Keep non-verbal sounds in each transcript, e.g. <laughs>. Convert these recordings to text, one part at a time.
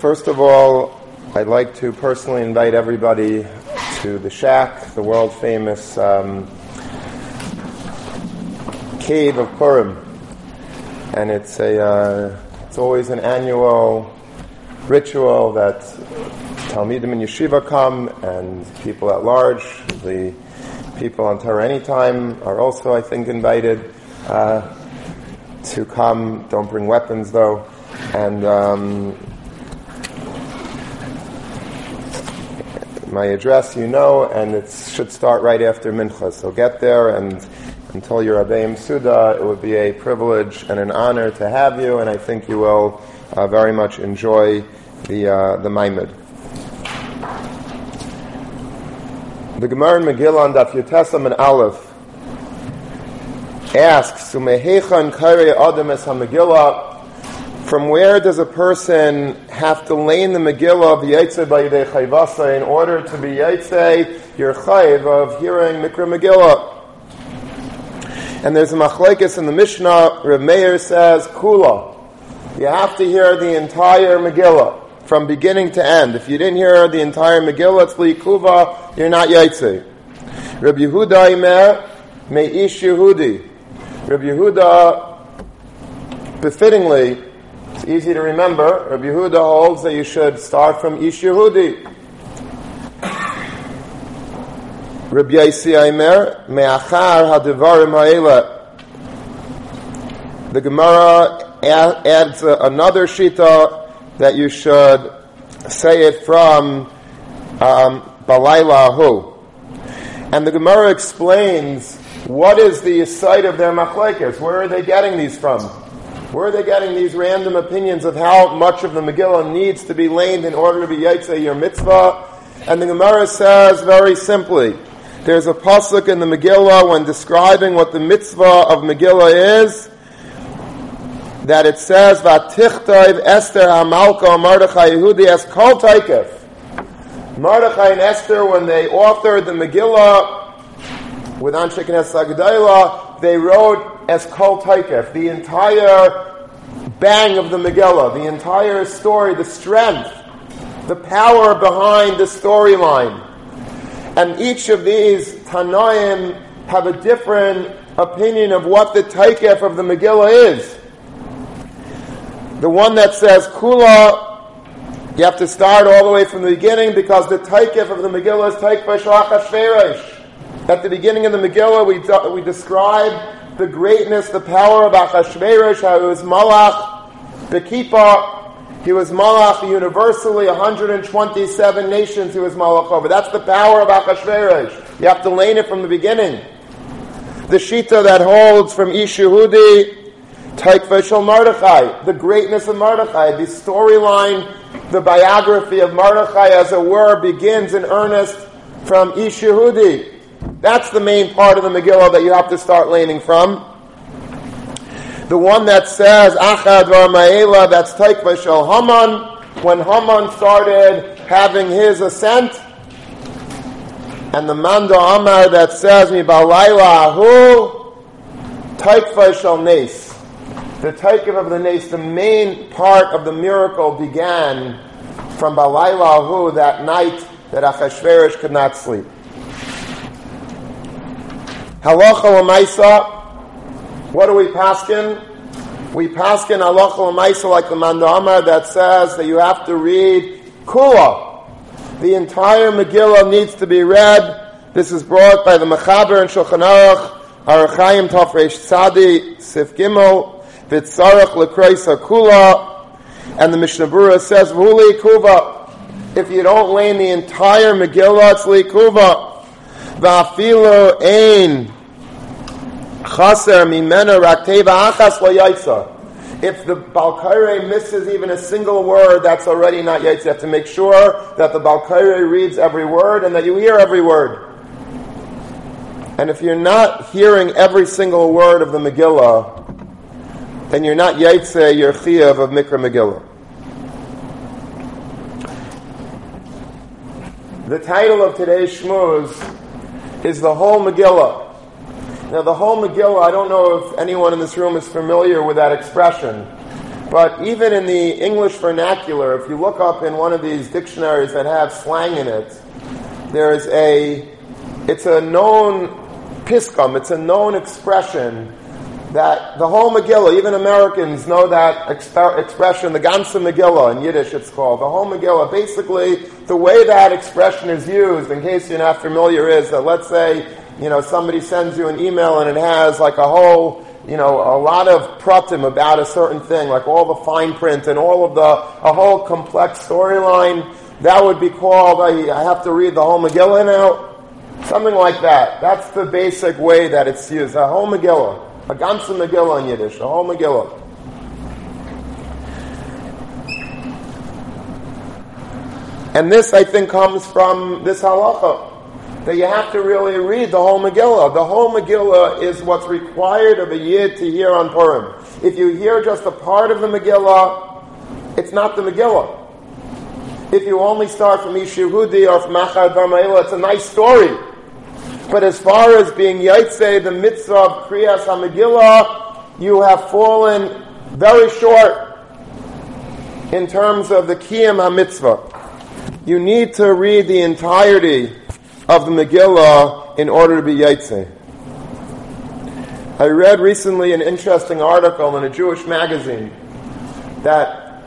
First of all, I'd like to personally invite everybody to the Shack, the world famous um, cave of Purim, and it's a uh, it's always an annual ritual that Talmidim and Yeshiva come, and people at large, the people on Torah Anytime are also, I think, invited uh, to come. Don't bring weapons though, and. Um, my address you know, and it should start right after Mincha. So get there, and until you're Abayim Suda, it would be a privilege and an honor to have you, and I think you will uh, very much enjoy the, uh, the Maimid. The Gemara in Megillah on Daf Yotesam and Aleph asks, Adam Es HaMegillah from where does a person have to lay in the Megillah of Yaitse by Yidei Chayvasa in order to be Yaitse, your Chayv of hearing Mikra Megillah? And there's a machlekes in the Mishnah, Rav Meir says, Kula. You have to hear the entire Megillah from beginning to end. If you didn't hear the entire Megillah, it's Kuva, you're not Yaitse. Rabbi Yehuda Imer, Me'ish Yehudi. Rabbi Yehuda, befittingly, it's easy to remember. Rabbi Yehuda holds that you should start from Ish Yehudi. Rabbi Yaisi Aimer, Me'achar ha'devarim ha'ela. The Gemara adds another shita that you should say it from um, Balayla And the Gemara explains what is the site of their machlekes. Where are they getting these from? Where are they getting these random opinions of how much of the Megillah needs to be laid in order to be Yaitse your mitzvah? And the Gemara says very simply, there's a pasuk in the Megillah when describing what the mitzvah of Megillah is, that it says, "Vatichtayv Esther Hamalka Mordechai Yehudi as Kol Taikef." And Esther, when they authored the Megillah with Anshe Knesset they wrote as Kol Taikef, the entire bang of the Megillah, the entire story, the strength, the power behind the storyline. And each of these Tanaim have a different opinion of what the Taikef of the Megillah is. The one that says Kula, you have to start all the way from the beginning because the Taikef of the Megillah is Taik Vashach At the beginning of the Megillah, we, we describe the greatness, the power of Achashverosh, how he was Malach, Bekipa, he was Malach universally, 127 nations he was Malach over. That's the power of Achashverosh. You have to lane it from the beginning. The Shita that holds from Ish Yehudi, Taikva Shal Mordechai, the greatness of Mordechai, the storyline, the biography of Mordechai, as it were, begins in earnest from Ish Yehudi. That's the main part of the Megillah that you have to start laning from. The one that says Achad Ma'ela, that's Taikva Shel Haman, when Haman started having his ascent, and the Manda Amar that says Mi Balayla Ahu, Taikva Shel Nes. The Taikva of the Nes, the main part of the miracle began from Balayla Ahu, that night that Achashverosh could not sleep. Halacha l'maisa. What do we paskin? We paskin halacha l'maisa like the Mandamar that says that you have to read kula. The entire Megillah needs to be read. This is brought by the Mechaber and Shulchan Aruch, Arachayim Tafresh Tzadi, Sif Gimel, Vitzarach Lekreisa Kula, and the Mishnah Berurah says, V'uli Kuva. If you don't in the entire Megillah, it's If the Balkaire misses even a single word, that's already not yaitza. You have to make sure that the Balkaire reads every word and that you hear every word. And if you're not hearing every single word of the Megillah, then you're not yaitze, you're chiyav of Mikra Megillah. The title of today's shmuz is the whole Megillah. Now, the whole Megillah, I don't know if anyone in this room is familiar with that expression. But even in the English vernacular, if you look up in one of these dictionaries that have slang in it, there's a, it's a known piskum, it's a known expression that the whole Megillah, even Americans know that exp- expression, the ganze Megillah in Yiddish it's called, the whole Megillah. Basically, the way that expression is used, in case you're not familiar, is that let's say, you know, somebody sends you an email and it has like a whole, you know, a lot of pratim about a certain thing, like all the fine print and all of the, a whole complex storyline. That would be called, I, I have to read the whole Megillah now. Something like that. That's the basic way that it's used. The whole Megillah. A ganze Megillah in Yiddish, the whole Megillah. And this, I think, comes from this halacha that you have to really read the whole Megillah. The whole Megillah is what's required of a Yid to hear on Purim. If you hear just a part of the Megillah, it's not the Megillah. If you only start from Ish Yehudi or from Achad Barmaila, it's a nice story. But as far as being Yaitse, the mitzvah of Kriyas HaMegillah, you have fallen very short in terms of the Kiyam HaMitzvah. You need to read the entirety of the Megillah in order to be Yaitse. I read recently an interesting article in a Jewish magazine that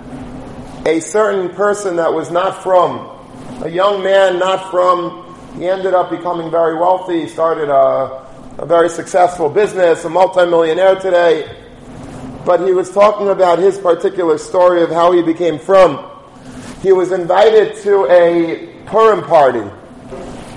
a certain person that was not from, a young man not from he ended up becoming very wealthy. He started a, a very successful business, a multimillionaire today. But he was talking about his particular story of how he became from. He was invited to a Purim party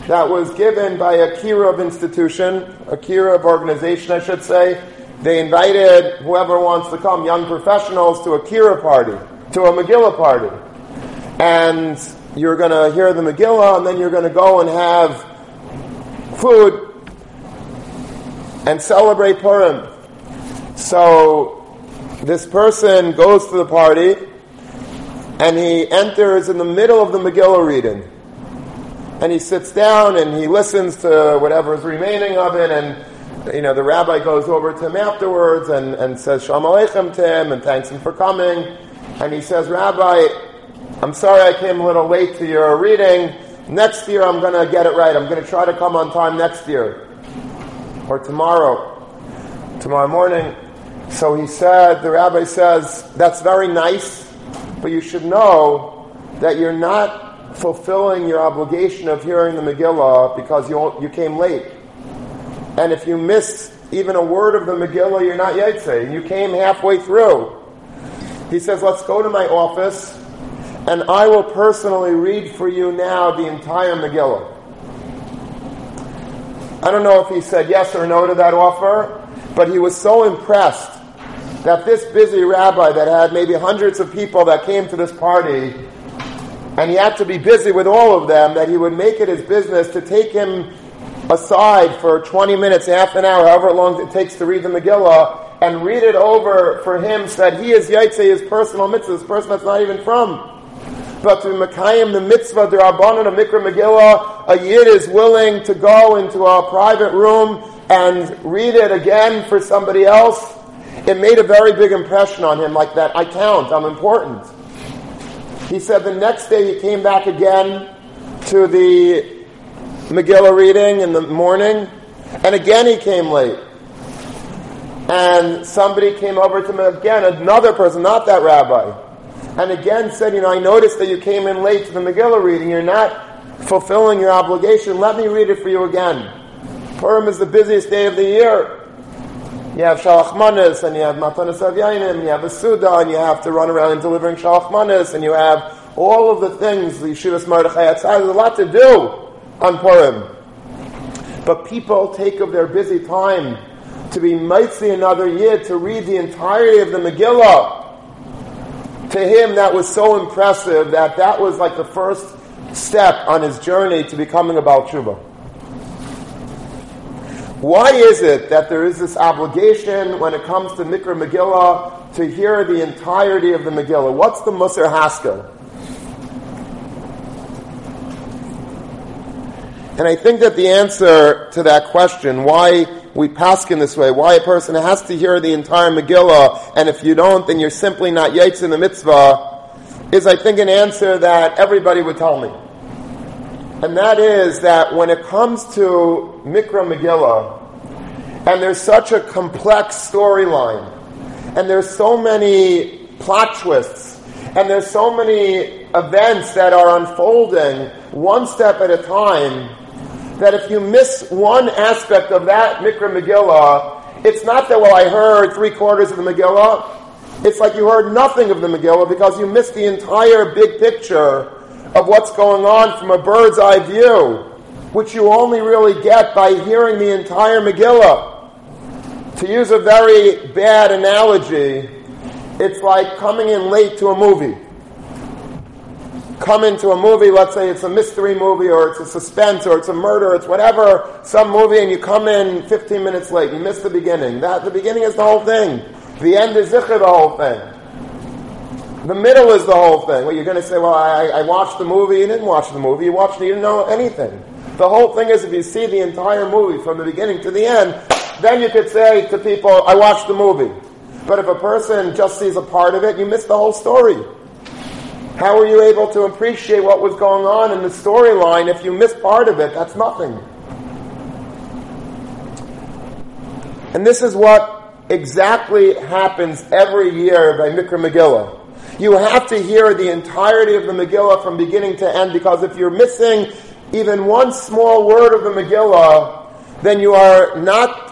that was given by a Kirov institution, a Kirov organization, I should say. They invited whoever wants to come, young professionals, to a Kira party, to a Megillah party. And you're going to hear the Megillah, and then you're going to go and have food and celebrate Purim. So this person goes to the party, and he enters in the middle of the Megillah reading. And he sits down and he listens to whatever is remaining of it, and you know, the rabbi goes over to him afterwards and, and says Shalom Aleichem to him and thanks him for coming. And he says, Rabbi, I'm sorry I came a little late to your reading. Next year I'm going to get it right. I'm going to try to come on time next year. Or tomorrow. Tomorrow morning. So he said, the rabbi says, that's very nice, but you should know that you're not fulfilling your obligation of hearing the Megillah because you, you came late. And if you miss even a word of the Megillah, you're not Yaitse. You came halfway through. He says, let's go to my office and I will personally read for you now the entire Megillah. I don't know if he said yes or no to that offer, but he was so impressed that this busy rabbi that had maybe hundreds of people that came to this party, and he had to be busy with all of them, that he would make it his business to take him aside for 20 minutes, half an hour, however long it takes to read the Megillah, and read it over for him so that he is Yaitse, his personal mitzvah, this person that's not even from but to Mekayim the mitzvah, the Rabbanon of Mikra Megillah, a Yid is willing to go into a private room and read it again for somebody else. It made a very big impression on him, like that. I count, I'm important. He said the next day he came back again to the Megillah reading in the morning, and again he came late. And somebody came over to him again, another person, not that rabbi and again said, You know, I noticed that you came in late to the Megillah reading. You're not fulfilling your obligation. Let me read it for you again. Purim is the busiest day of the year. You have Shalach Manas, and you have Matanas Avyainim, and you have a Suda, and you have to run around and delivering Shalach Manas, and you have all of the things, the Yeshivas Mordechai Atzai. There's a lot to do on Purim. But people take of their busy time to be mighty another year to read the entirety of the Megillah to him that was so impressive that that was like the first step on his journey to becoming a Baal Tshuva. Why is it that there is this obligation when it comes to Mikra Megillah to hear the entirety of the Megillah? What's the Musar Haskell? And I think that the answer to that question, why we pass in this way, why a person has to hear the entire Megillah, and if you don't, then you're simply not yaitz in the mitzvah, is I think an answer that everybody would tell me. And that is that when it comes to Mikra Megillah, and there's such a complex storyline, and there's so many plot twists, and there's so many events that are unfolding one step at a time, that if you miss one aspect of that Mikra Megillah, it's not that, well, I heard three quarters of the Megillah. It's like you heard nothing of the Megillah because you missed the entire big picture of what's going on from a bird's eye view, which you only really get by hearing the entire Megillah. To use a very bad analogy, it's like coming in late to a movie come into a movie, let's say it's a mystery movie or it's a suspense or it's a murder, it's whatever, some movie and you come in 15 minutes late, you miss the beginning. That the beginning is the whole thing. The end is the whole thing. The middle is the whole thing. Well, you're going to say, well, I, I watched the movie, you didn't watch the movie, you watched it, you didn't know anything. The whole thing is if you see the entire movie from the beginning to the end, then you could say to people, I watched the movie. But if a person just sees a part of it, you miss the whole story. How were you able to appreciate what was going on in the storyline if you missed part of it? That's nothing. And this is what exactly happens every year by Mikra Megillah. You have to hear the entirety of the Megillah from beginning to end because if you're missing even one small word of the Megillah, then you are not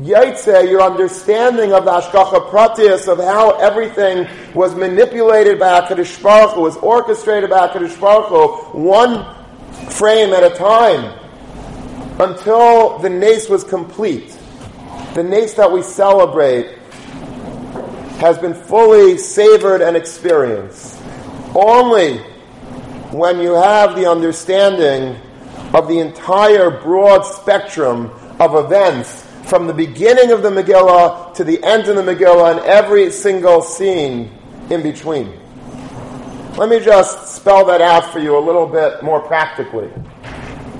Yaitse, your understanding of the Ashkacha Pratius, of how everything was manipulated by HaKadosh Baruch Hu, was orchestrated by HaKadosh Baruch Hu, one frame at a time, until the nace was complete. The nace that we celebrate has been fully savored and experienced. Only when you have the understanding of the entire broad spectrum of events from the beginning of the Megillah to the end of the Megillah and every single scene in between. Let me just spell that out for you a little bit more practically.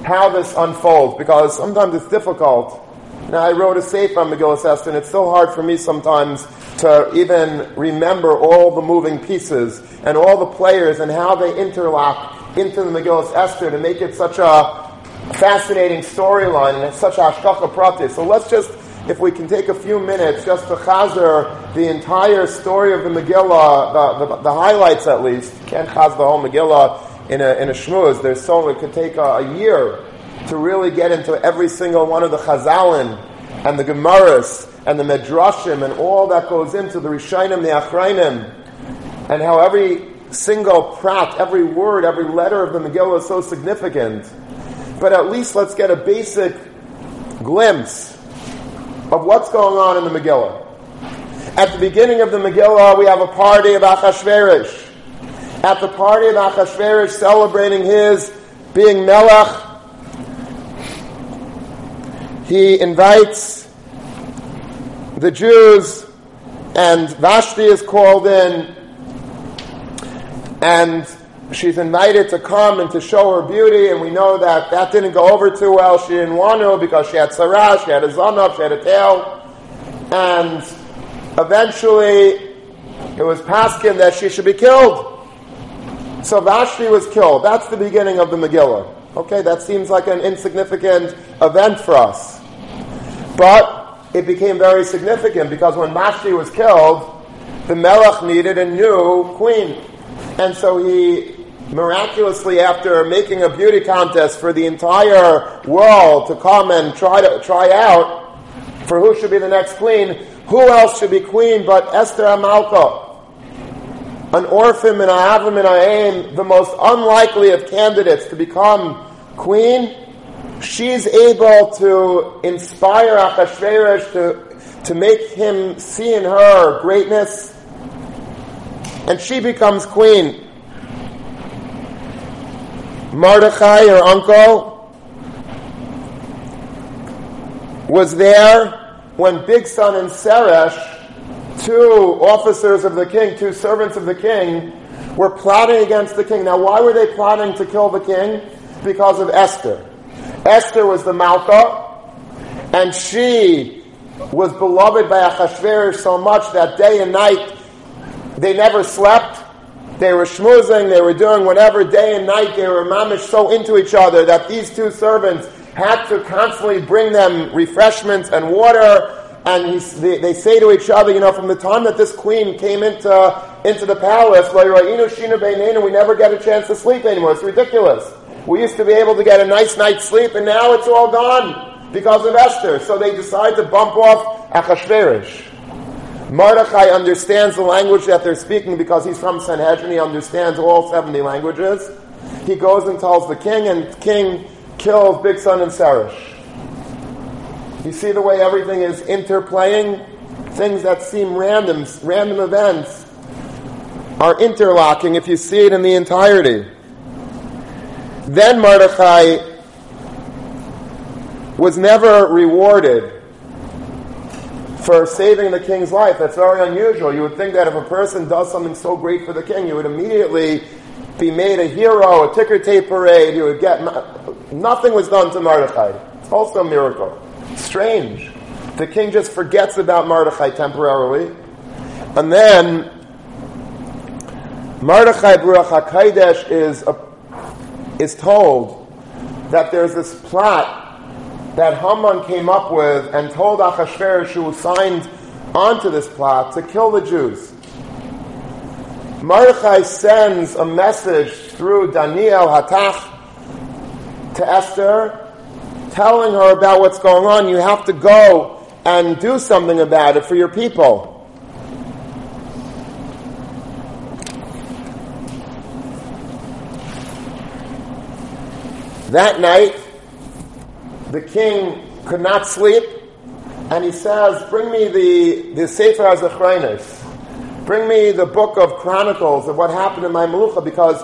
How this unfolds, because sometimes it's difficult. Now, I wrote a sefer on Megillah Esther, and it's so hard for me sometimes to even remember all the moving pieces and all the players and how they interlock into the Megillah Esther to make it such a fascinating storyline and it's such a hashkacha prati. So let's just, if we can take a few minutes just to chazer the entire story of the Megillah, the, the, the highlights at least. You can't chaz the whole Megillah in a, in a shmuz. There's so, it could take a, a, year to really get into every single one of the chazalin and the gemaras and the medrashim and all that goes into the rishonim, the achrayim, and how every single prat, every word, every letter of the Megillah is so significant but at least let's get a basic glimpse of what's going on in the Megillah. At the beginning of the Megillah, we have a party of Achashverosh. At the party of Achashverosh, celebrating his being Melech, he invites the Jews, and Vashti is called in, and she's invited to come and to show her beauty, and we know that that didn't go over too well. She didn't want to because she had sarah, she had a zanav, she had a tail, and eventually it was paskin that she should be killed. So Vashti was killed. That's the beginning of the Megillah. Okay, that seems like an insignificant event for us. But it became very significant because when Vashti was killed, the Melech needed a new queen. And so he miraculously after making a beauty contest for the entire world to come and try to try out for who should be the next queen, who else should be queen but Esther Amalka? An orphan and Avim and a Aim, the most unlikely of candidates to become queen, she's able to inspire Achashverosh to, to make him see in her greatness, and she becomes queen. Mordechai, her uncle, was there when Bigsan and Seresh, two officers of the king, two servants of the king, were plotting against the king. Now, why were they plotting to kill the king? Because of Esther. Esther was the Malka, And she was beloved by Achashverosh so much that day and night they never slept. They were schmoozing, they were doing whatever day and night. They were mamish so into each other that these two servants had to constantly bring them refreshments and water. And he, they, they, say to each other, you know, from the time that this queen came into, into the palace, we never get a chance to sleep anymore. It's ridiculous. We used to be able to get a nice night's sleep, and now it's all gone because of Esther. So they decide to bump off Achashverosh. Mordechai understands the language that they're speaking because he's from Sanhedrin. He understands all 70 languages. He goes and tells the king, and king kills Bigsan and Seresh. You see the way everything is interplaying? Things that seem random, random events, are interlocking if you see it in the entirety. Then Mordechai was never rewarded for saving the king's life. That's very unusual. You would think that if a person does something so great for the king, you would immediately be made a hero, a ticker tape parade. You would get nothing was done to Mordechai. It's also a miracle. Strange. The king just forgets about Mordechai temporarily, and then Mordechai Baruch Hakodesh is is told that there's this plot that Haman came up with and told Achashverosh, who signed onto this plot, to kill the Jews. Mordechai sends a message through Daniel Hatach to Esther, telling her about what's going on. You have to go and do something about it for your people. That night, the king could not sleep, and he says, Bring me the, the Sefer HaZachronis. Bring me the book of Chronicles of what happened in my Melucha, because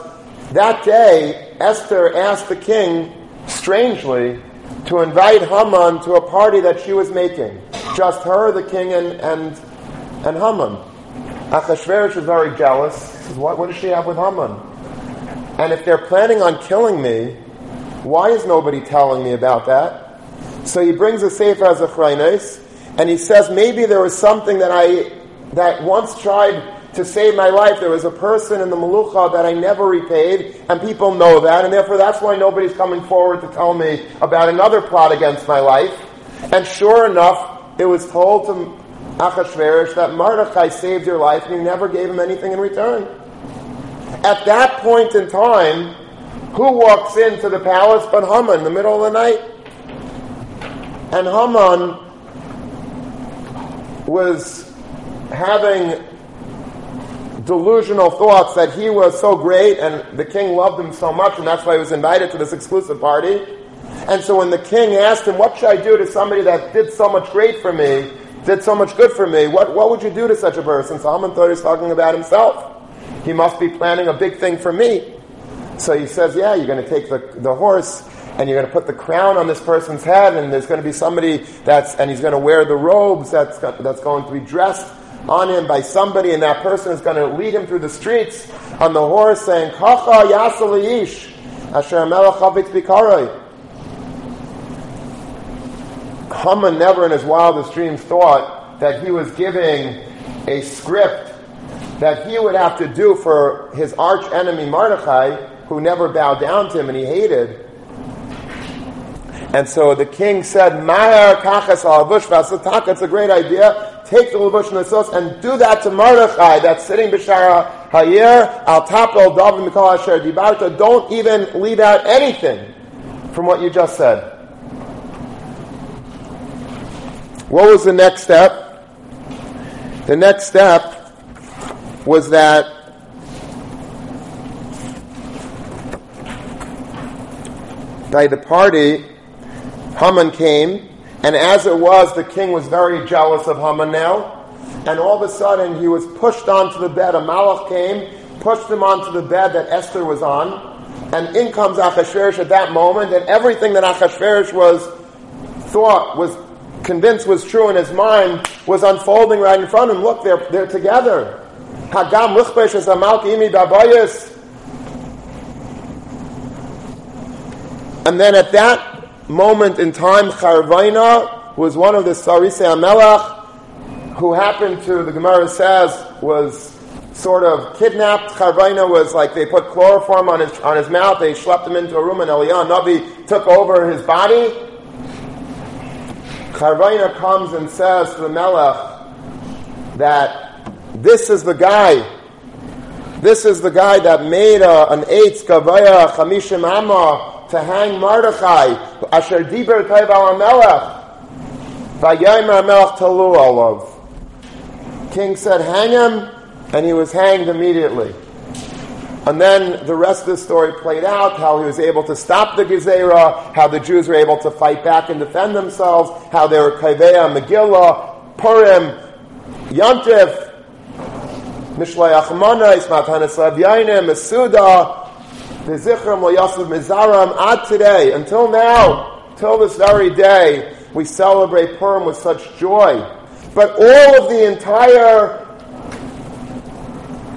that day, Esther asked the king, strangely, to invite Haman to a party that she was making. Just her, the king, and, and, and Haman. Achashverosh is very jealous. Says, what, what does she have with Haman? And if they're planning on killing me, why is nobody telling me about that? So he brings a Sefer HaZachronis, and he says, maybe there was something that I, that once tried to save my life. There was a person in the Malucha that I never repaid, and people know that, and therefore that's why nobody's coming forward to tell me about another plot against my life. And sure enough, it was told to Achashverosh that Mordechai saved your life, and you never gave him anything in return. At that point in time, who walks into the palace but Haman in the middle of the night? And Haman was having delusional thoughts that he was so great and the king loved him so much, and that's why he was invited to this exclusive party. And so when the king asked him, What should I do to somebody that did so much great for me, did so much good for me? What, what would you do to such a person? So Haman thought he was talking about himself. He must be planning a big thing for me. So he says, yeah, you're going to take the, the horse and you're going to put the crown on this person's head and there's going to be somebody that's, and he's going to wear the robes that's, that's going to be dressed on him by somebody and that person is going to lead him through the streets on the horse saying, Kacha yasal ish, asher melech havitz bikaroi. Haman never in his wildest dreams thought that he was giving a script that he would have to do for his arch enemy Mordechai who never bowed down to him and he hated. And so the king said, Mahar kachas al it's a great idea. Take the levush nasos and do that to Mordechai that's sitting b'shara hayir al tapel david mikol asher dibarta. Don't even leave out anything from what you just said. What was the next step? The next step was that by the party, Haman came, and as it was, the king was very jealous of Haman now, and all of a sudden he was pushed onto the bed. A malach came, pushed him onto the bed that Esther was on, and in comes Achashverosh at that moment, and everything that Achashverosh was thought was convinced was true in his mind was unfolding right in front of him. Look, they're, they're together. Hagam and then at that moment in time, Charvaina, who was one of the Sarisei Amelach, who happened to, the Gemara says, was sort of kidnapped. Charvaina was like they put chloroform on his, on his mouth, they schlepped him into a room, and Eliyahu Navi took over his body. Charvaina comes and says to the Melech that this is the guy this is the guy that made a, an eitz kavaya chamishim amma to hang Mordechai. Asher diber tayv al melech. Vayomer melech talu olav. King said, hang him, and he was hanged immediately. And then the rest of the story played out, how he was able to stop the Gezerah, how the Jews were able to fight back and defend themselves, how they were Kaiveya, Megillah, Purim, Yantif, Mishlayach Manais, Matanis Lavyainim, Masuda, Vizichram, Layasav Mizaram, ad today, until now, till this very day, we celebrate Purim with such joy. But all of the entire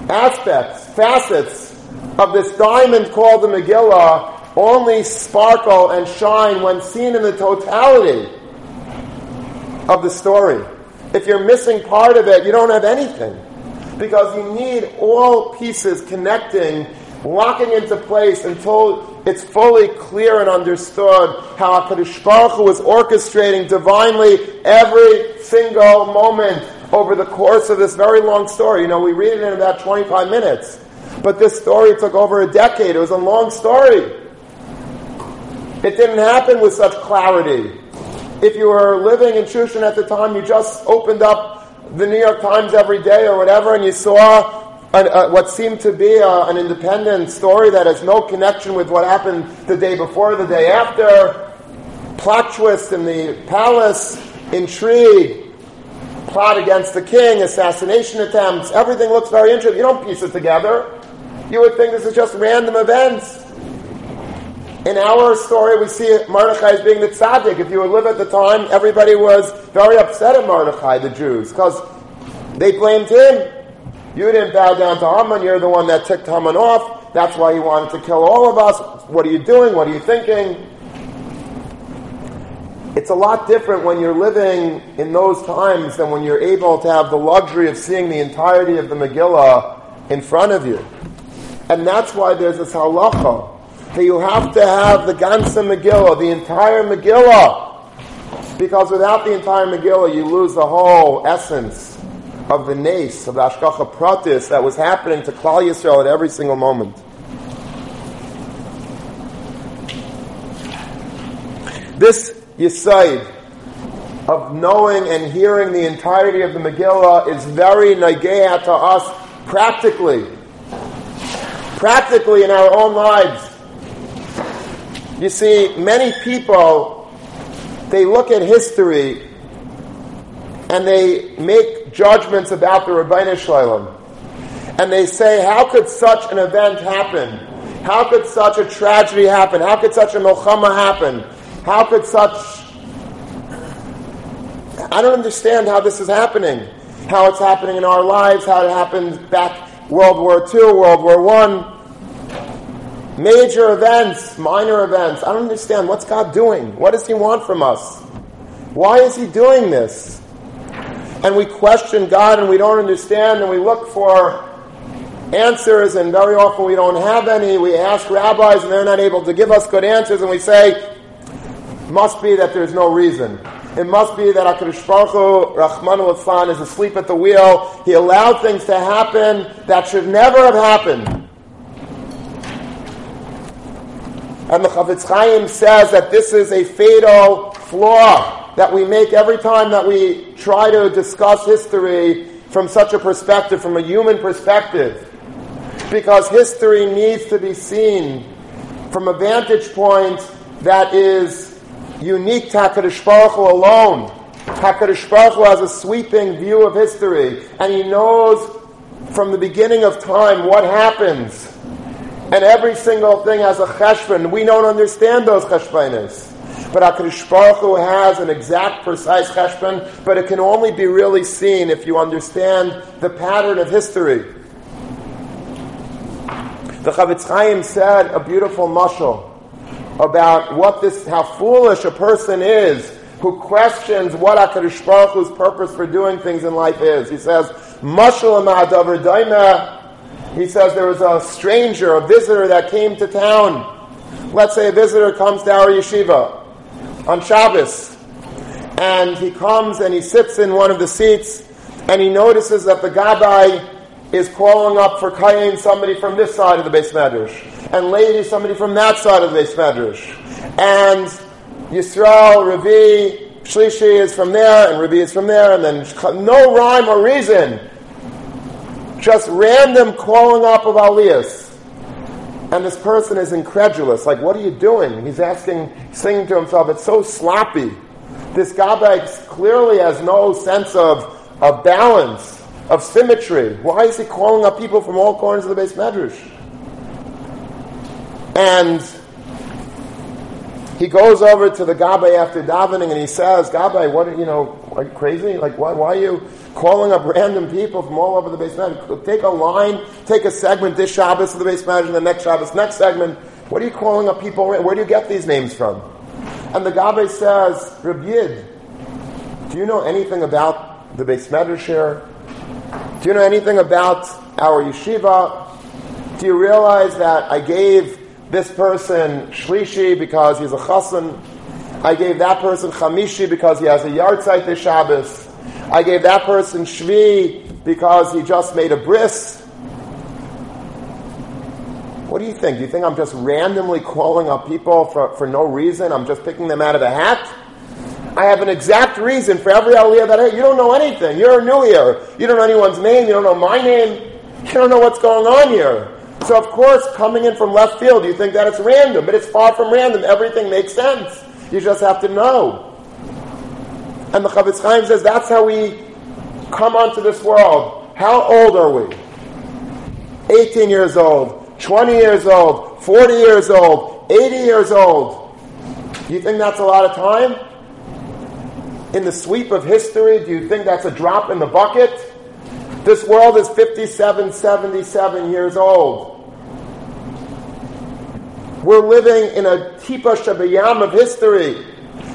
aspects, facets of this diamond called the Megillah only sparkle and shine when seen in the totality of the story. If you're missing part of it, you don't have anything because you need all pieces connecting, locking into place until it's fully clear and understood how HaKadosh Baruch Hu was orchestrating divinely every single moment over the course of this very long story. You know, we read it in about 25 minutes. But this story took over a decade. It was a long story. It didn't happen with such clarity. If you were living in Shushan at the time, you just opened up the New York Times every day or whatever, and you saw an, uh, what seemed to be uh, an independent story that has no connection with what happened the day before, the day after, plot twist in the palace, intrigue, plot against the king, assassination attempts, everything looks very interesting. You don't piece it together. You would think this is just random events. In our story, we see Mordechai as being the tzaddik. If you would live at the time, everybody was very upset at Mordechai, the Jews, because they blamed him. You didn't bow down to Haman. You're the one that ticked Haman off. That's why he wanted to kill all of us. What are you doing? What are you thinking? It's a lot different when you're living in those times than when you're able to have the luxury of seeing the entirety of the Megillah in front of you. And that's why there's this halacha that you have to have the Gansa Megillah, the entire Megillah. Because without the entire Megillah, you lose the whole essence of the nace, of the Ashkacha Pratis that was happening to Klal Yisrael at every single moment. This Yisaid of knowing and hearing the entirety of the Megillah is very nageya to us practically. Practically in our own lives. You see, many people, they look at history and they make judgments about the Ribono Shel Olam. And they say, how could such an event happen? How could such a tragedy happen? How could such a milchama happen? How could such... I don't understand how this is happening. How it's happening in our lives, how it happened back World War II, World War One major events, minor events. I don't understand. What's God doing? What does He want from us? Why is He doing this? And we question God and we don't understand and we look for answers and very often we don't have any. We ask rabbis and they're not able to give us good answers and we say, must be that there's no reason. It must be that HaKadosh Baruch Hu, Rahman al is asleep at the wheel. He allowed things to happen that should never have happened. And the Chafetz Chaim says that this is a fatal flaw that we make every time that we try to discuss history from such a perspective, from a human perspective. Because history needs to be seen from a vantage point that is unique to HaKadosh Baruch Hu alone. HaKadosh Baruch Hu has a sweeping view of history, and he knows from the beginning of time what happens and every single thing has a cheshbon. We don't understand those cheshbonis. But HaKadosh Baruch Hu has an exact, precise cheshbon, but it can only be really seen if you understand the pattern of history. The Chafetz Chaim said a beautiful mashal about what this, how foolish a person is who questions what HaKadosh Baruch Hu's purpose for doing things in life is. He says, Mashal He says there was a stranger, a visitor that came to town. Let's say a visitor comes to our yeshiva on Shabbos, and he comes and he sits in one of the seats, and he notices that the Gabbai is calling up for Kayin somebody from this side of the beis medrash, and lady somebody from that side of the beis medrash, and Yisrael, Ravi, Shlishi is from there, and Ravi is from there, and then no rhyme or reason, just random calling up of Aliyahs. And this person is incredulous. Like, what are you doing? He's asking, singing to himself, it's so sloppy. This Gabbai clearly has no sense of, of balance of symmetry. Why is he calling up people from all corners of the beis medrash? And he goes over to the Gabbai after davening and he says, Gabbai, what are, you know, are you crazy? Like, why, why are you calling up random people from all over the beis medrash? Take a line, take a segment, this Shabbos of the beis medrash, and the next Shabbos, next segment. What are you calling up people? Where do you get these names from? And the Gabbai says, Rabbi do you know anything about the beis medrash here? Do you know anything about our yeshiva? Do you realize that I gave this person Shlishi because he's a chassan? I gave that person Chamishi because he has a yahrzeit this Shabbos. I gave that person Shvi because he just made a bris. What do you think? Do you think I'm just randomly calling up people for, for no reason? I'm just picking them out of the hat? I have an exact reason for every aliyah that I, you don't know anything. You're a new here. You don't know anyone's name. You don't know my name. You don't know what's going on here. So of course, coming in from left field, you think that it's random, but it's far from random. Everything makes sense. You just have to know. And the Chofetz Chaim says that's how we come onto this world. How old are we? 18 years old, 20 years old, 40 years old, 80 years old. Do you think that's a lot of time? in the sweep of history, do you think that's a drop in the bucket? This world is 57, 77 years old. We're living in a tipa shabayam of history.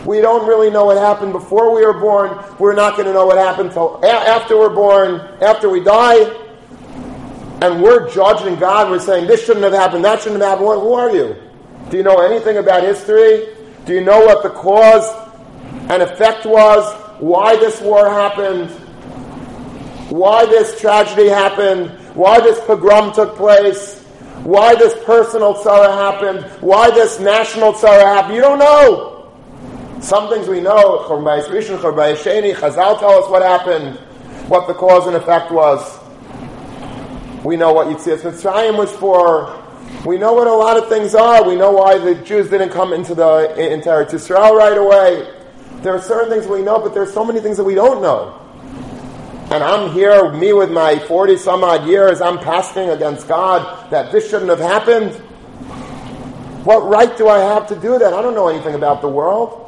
We don't really know what happened before we were born. We're not going to know what happened until a- after we're born, after we die. And we're judging God. We're saying this shouldn't have happened, that shouldn't have happened. Who are you? Do you know anything about history? Do you know what the cause and effect was, why this war happened, why this tragedy happened, why this pogrom took place, why this personal tzara happened, why this national tzara happened. You don't know. Some things we know. Chazal tell us what happened, what the cause and effect was. We know what Yitzias Mitzrayim was for. We know what a lot of things are. We know why the Jews didn't come into the into Eretz Yisrael right away. There are certain things we know, but there's so many things that we don't know. And I'm here, me with my 40 some odd years, I'm passing against God that this shouldn't have happened. What right do I have to do that? I don't know anything about the world.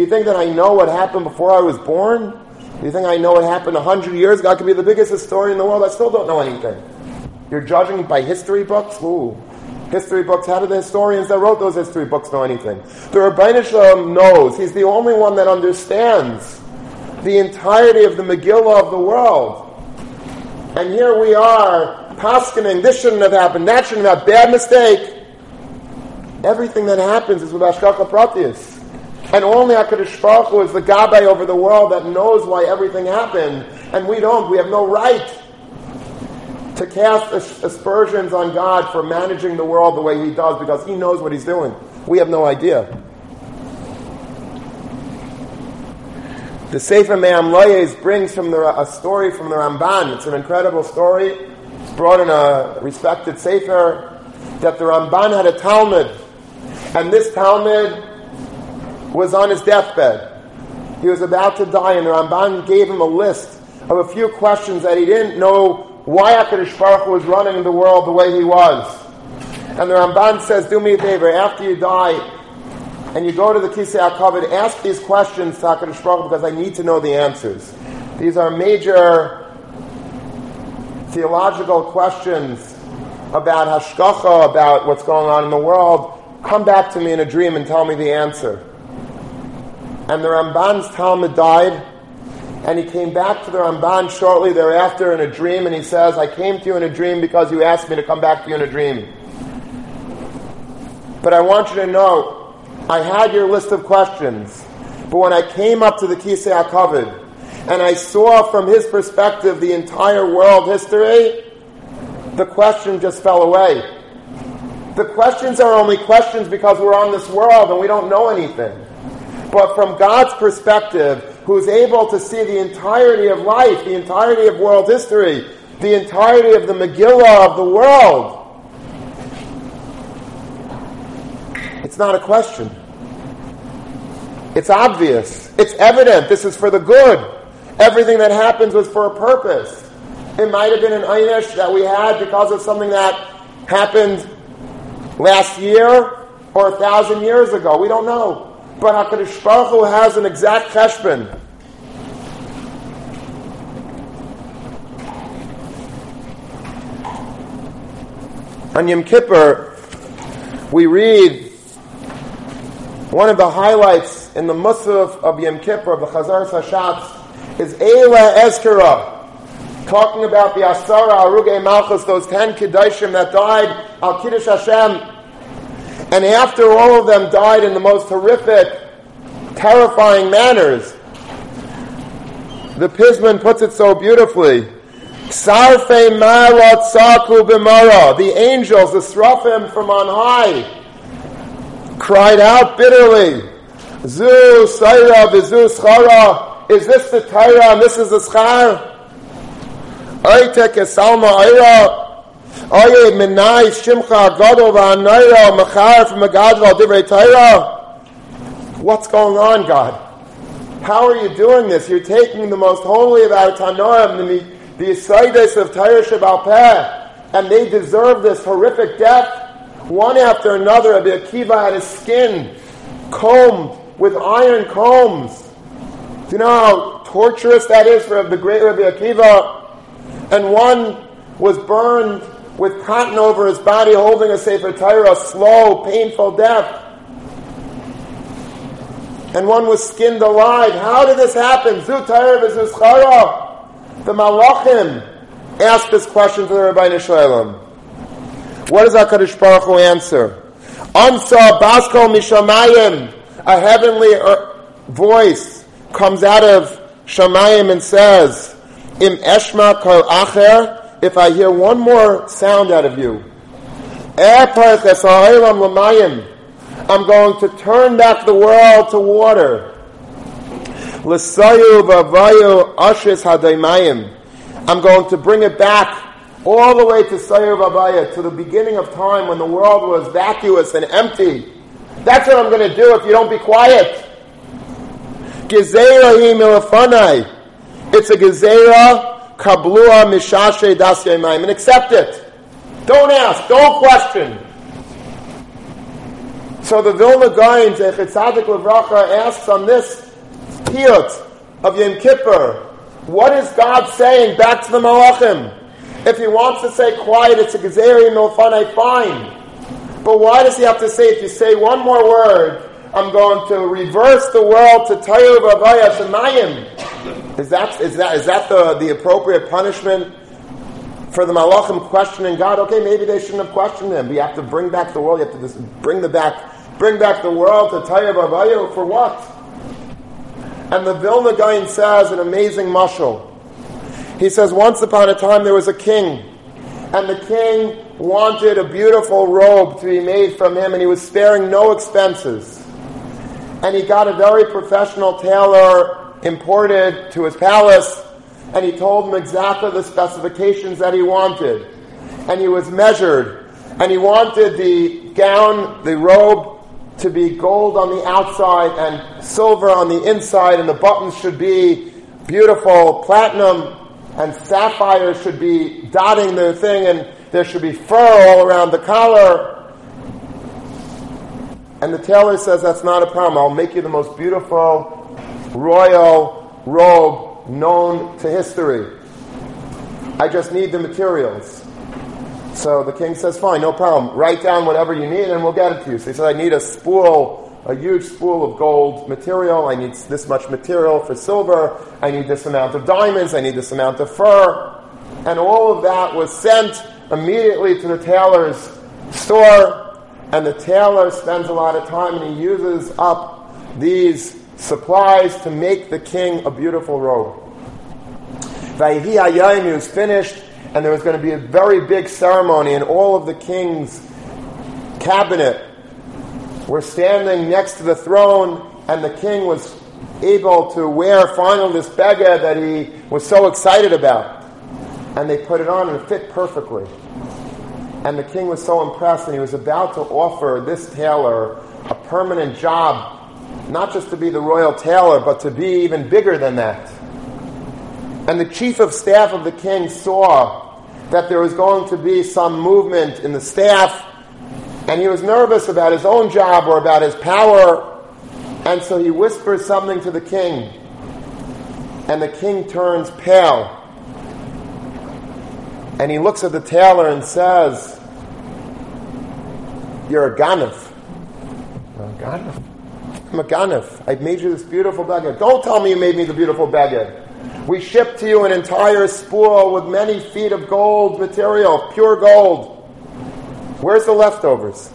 Do you think that I know what happened before I was born? Do you think I know what happened 100 years ago? I could be the biggest historian in the world. I still don't know anything. You're judging by history books? Ooh history books. How do the historians that wrote those history books know anything? The Shel knows. He's the only one that understands the entirety of the Megillah of the world. And here we are, paskening, this shouldn't have happened, that shouldn't have happened, bad mistake. Everything that happens is with Ashkacha Pratis. And only HaKadosh Baruch Hu is the Gabbai over the world that knows why everything happened. And we don't. We have no right to cast aspersions on God for managing the world the way He does because He knows what He's doing. We have no idea. The Sefer Me'am Loyes brings from the, a story from the Ramban. It's an incredible story. It's brought in a respected Sefer that the Ramban had a talmid, and this talmid was on his deathbed. He was about to die, and the Ramban gave him a list of a few questions that he didn't know why HaKadosh Baruch was running the world the way he was. And the Ramban says, do me a favor, after you die, and you go to the Kisei HaKavod, ask these questions to HaKadosh Baruch because I need to know the answers. These are major theological questions about hashkacha, about what's going on in the world. Come back to me in a dream and tell me the answer. And the Ramban's talmid died, and he came back to the Ramban shortly thereafter in a dream, and he says, I came to you in a dream because you asked me to come back to you in a dream. But I want you to know, I had your list of questions, but when I came up to the Kisei HaKavod, and I saw from his perspective the entire world history, the question just fell away. The questions are only questions because we're on this world and we don't know anything. But from God's perspective, who's able to see the entirety of life, the entirety of world history, the entirety of the Megillah of the world, it's not a question. It's obvious. It's evident. This is for the good. Everything that happens was for a purpose. It might have been an einish that we had because of something that happened last year or a thousand years ago. We don't know. But HaKadosh Baruch Hu has an exact cheshbon. On Yom Kippur, we read one of the highlights in the Musaf of Yom Kippur, of the Chazaras Hashatz, is Eila Ezkara, talking about the Asara Harugei Malchus, those ten Kedoshim that died al Kiddush Hashem, and after all of them died in the most horrific, terrifying manners. The Pisman puts it so beautifully. Sarfe Marat Saku Bimara, the angels, the Srafim from on high, cried out bitterly, Zu Saira Vizu Schara, is this the Torah and this is the Schar? Oitek Esalma Oira, Oye Shimcha Machar. What's going on, God? How are you doing this? You're taking the most holy of our Tannaim, the, the Yisaides of Torah Shabbal Peh, and they deserve this horrific death. One after another, Rabbi Akiva had his skin combed with iron combs. Do you know how torturous that is for the great Rabbi Akiva? And one was burned with cotton over his body holding a Sefer Torah, a slow, painful death. And one was skinned alive. How did this happen? Zu Torah The Malachim asked this question to the Ribono Shel Olam. What does HaKadosh Baruch Hu answer? Ansa Baskol Mishamayim, a heavenly er, voice comes out of Shamayim and says, Im Eshma Kol Acher, if I hear one more sound out of you, I'm going to turn back the world to water. I'm going to bring it back all the way to Vavaya, to the beginning of time when the world was vacuous and empty. That's what I'm going to do if you don't be quiet. It's a gezerah kablua mishashe das yamayim. And accept it. Don't ask. Don't question. So the Vilna Gaon, Zecher Tzadik Livracha, asks on this piyut of Yom Kippur, what is God saying back to the Malachim? If he wants to say quiet, it's a gezerah milafanai, fine. But why does he have to say, if you say one more word, I'm going to reverse the world to Tohu Vavohu Shemayim. Is that, is that, is that the, the appropriate punishment for the Malachim questioning God? Okay, maybe they shouldn't have questioned him. But you have to bring back the world. You have to bring the back, bring back the world to Tohu Vavohu for what? And the Vilna Gaon says an amazing mashal. He says, once upon a time there was a king, and the king wanted a beautiful robe to be made from him, and he was sparing no expenses and he got a very professional tailor imported to his palace, and he told him exactly the specifications that he wanted. And he was measured, and he wanted the gown, the robe, to be gold on the outside and silver on the inside, and the buttons should be beautiful platinum, and sapphires should be dotting the thing, and there should be fur all around the collar and the tailor says, That's not a problem. I'll make you the most beautiful royal robe known to history. I just need the materials. So the king says, Fine, no problem. Write down whatever you need and we'll get it to you. So he says, I need a spool a huge spool of gold material. I need this much material for silver. I need this amount of diamonds. I need this amount of fur. And all of that was sent immediately to the tailor's store. And the tailor spends a lot of time and he uses up these supplies to make the king a beautiful robe. Hayayim, was finished, and there was going to be a very big ceremony, and all of the king's cabinet were standing next to the throne, and the king was able to wear finally this beggar that he was so excited about. And they put it on and it fit perfectly. And the king was so impressed, and he was about to offer this tailor a permanent job, not just to be the royal tailor, but to be even bigger than that. And the chief of staff of the king saw that there was going to be some movement in the staff, and he was nervous about his own job or about his power, and so he whispers something to the king, and the king turns pale. And he looks at the tailor and says, You're a ganif. I'm a ganif. I'm a ganif. I made you this beautiful beggar. Don't tell me you made me the beautiful beggar. We shipped to you an entire spool with many feet of gold material, pure gold. Where's the leftovers?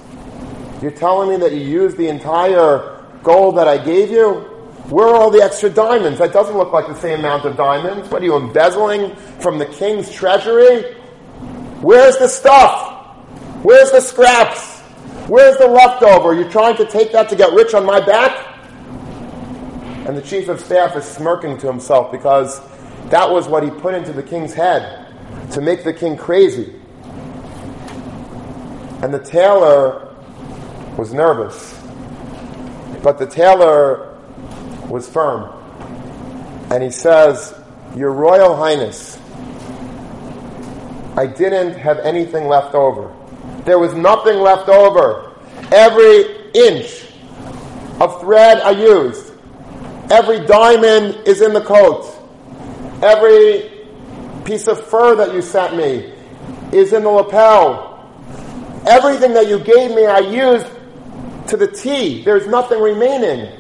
You're telling me that you used the entire gold that I gave you? Where are all the extra diamonds? That doesn't look like the same amount of diamonds. What are you embezzling from the king's treasury? Where's the stuff? Where's the scraps? Where's the leftover? You're trying to take that to get rich on my back? And the chief of staff is smirking to himself because that was what he put into the king's head to make the king crazy. And the tailor was nervous. But the tailor was firm. And he says, Your Royal Highness, I didn't have anything left over. There was nothing left over. Every inch of thread I used Every diamond is in the coat. Every piece of fur that you sent me is in the lapel. Everything that you gave me, I used to the T. There's nothing remaining.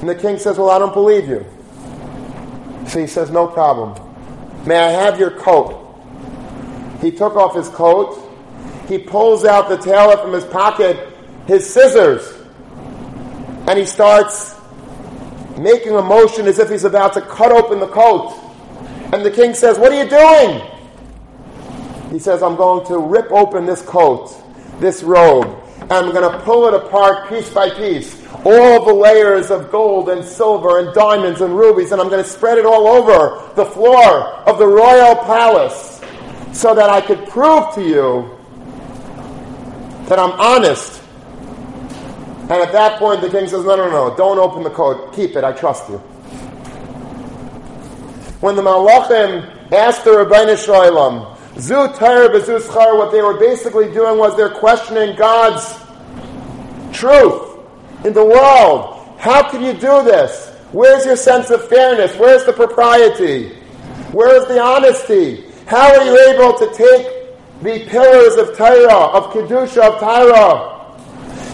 And the king says, Well, I don't believe you. So he says, No problem. May I have your coat? He took off his coat. He pulls out the tailor from his pocket, his scissors, and he starts making a motion as if he's about to cut open the coat. And the king says, What are you doing? He says, I'm going to rip open this coat, this robe, and I'm going to pull it apart piece by piece. All the layers of gold and silver and diamonds and rubies, and I'm going to spread it all over the floor of the royal palace so that I could prove to you that I'm honest and at that point, the king says, No, no, no, don't open the code. Keep it. I trust you. When the Malachim asked the Ribono Shel Olam, Zu Bezu Schar, what they were basically doing was they're questioning God's truth in the world. How can you do this? Where's your sense of fairness? Where's the propriety? Where's the honesty? How are you able to take the pillars of Torah, of Kedusha, of Torah,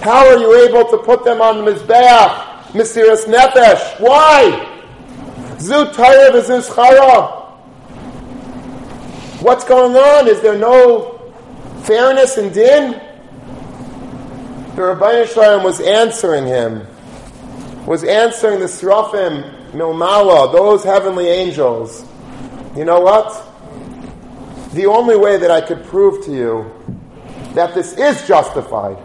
how are you able to put them on the Mizbeach, Mesiris Nefesh? Why? Zu Torah What's going on? Is there no fairness in din? The Ribono Shel Olam was answering him, was answering the Srafim Milmala, those heavenly angels. You know what? The only way that I could prove to you that this is justified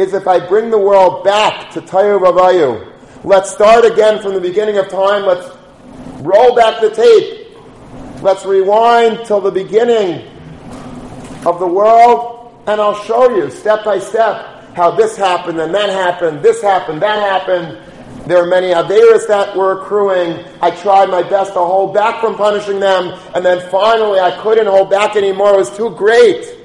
is if I bring the world back to Tohu Vavohu. Let's start again from the beginning of time. Let's roll back the tape. Let's rewind till the beginning of the world, and I'll show you step by step how this happened and that happened, this happened, that happened. There are many Averas that were accruing. I tried my best to hold back from punishing them, and then finally I couldn't hold back anymore. It was too great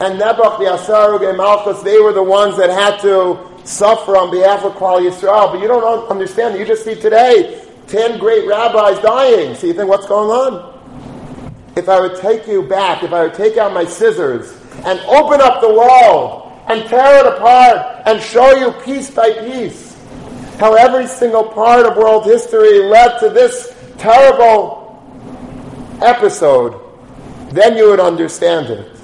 and Nebuch the Asarug and Malchus, they were the ones that had to suffer on behalf of Klal Yisrael. But you don't understand. You just see today ten great rabbis dying. So you think, what's going on? If I would take you back, if I would take out my scissors and open up the wall and tear it apart and show you piece by piece how every single part of world history led to this terrible episode, then you would understand it.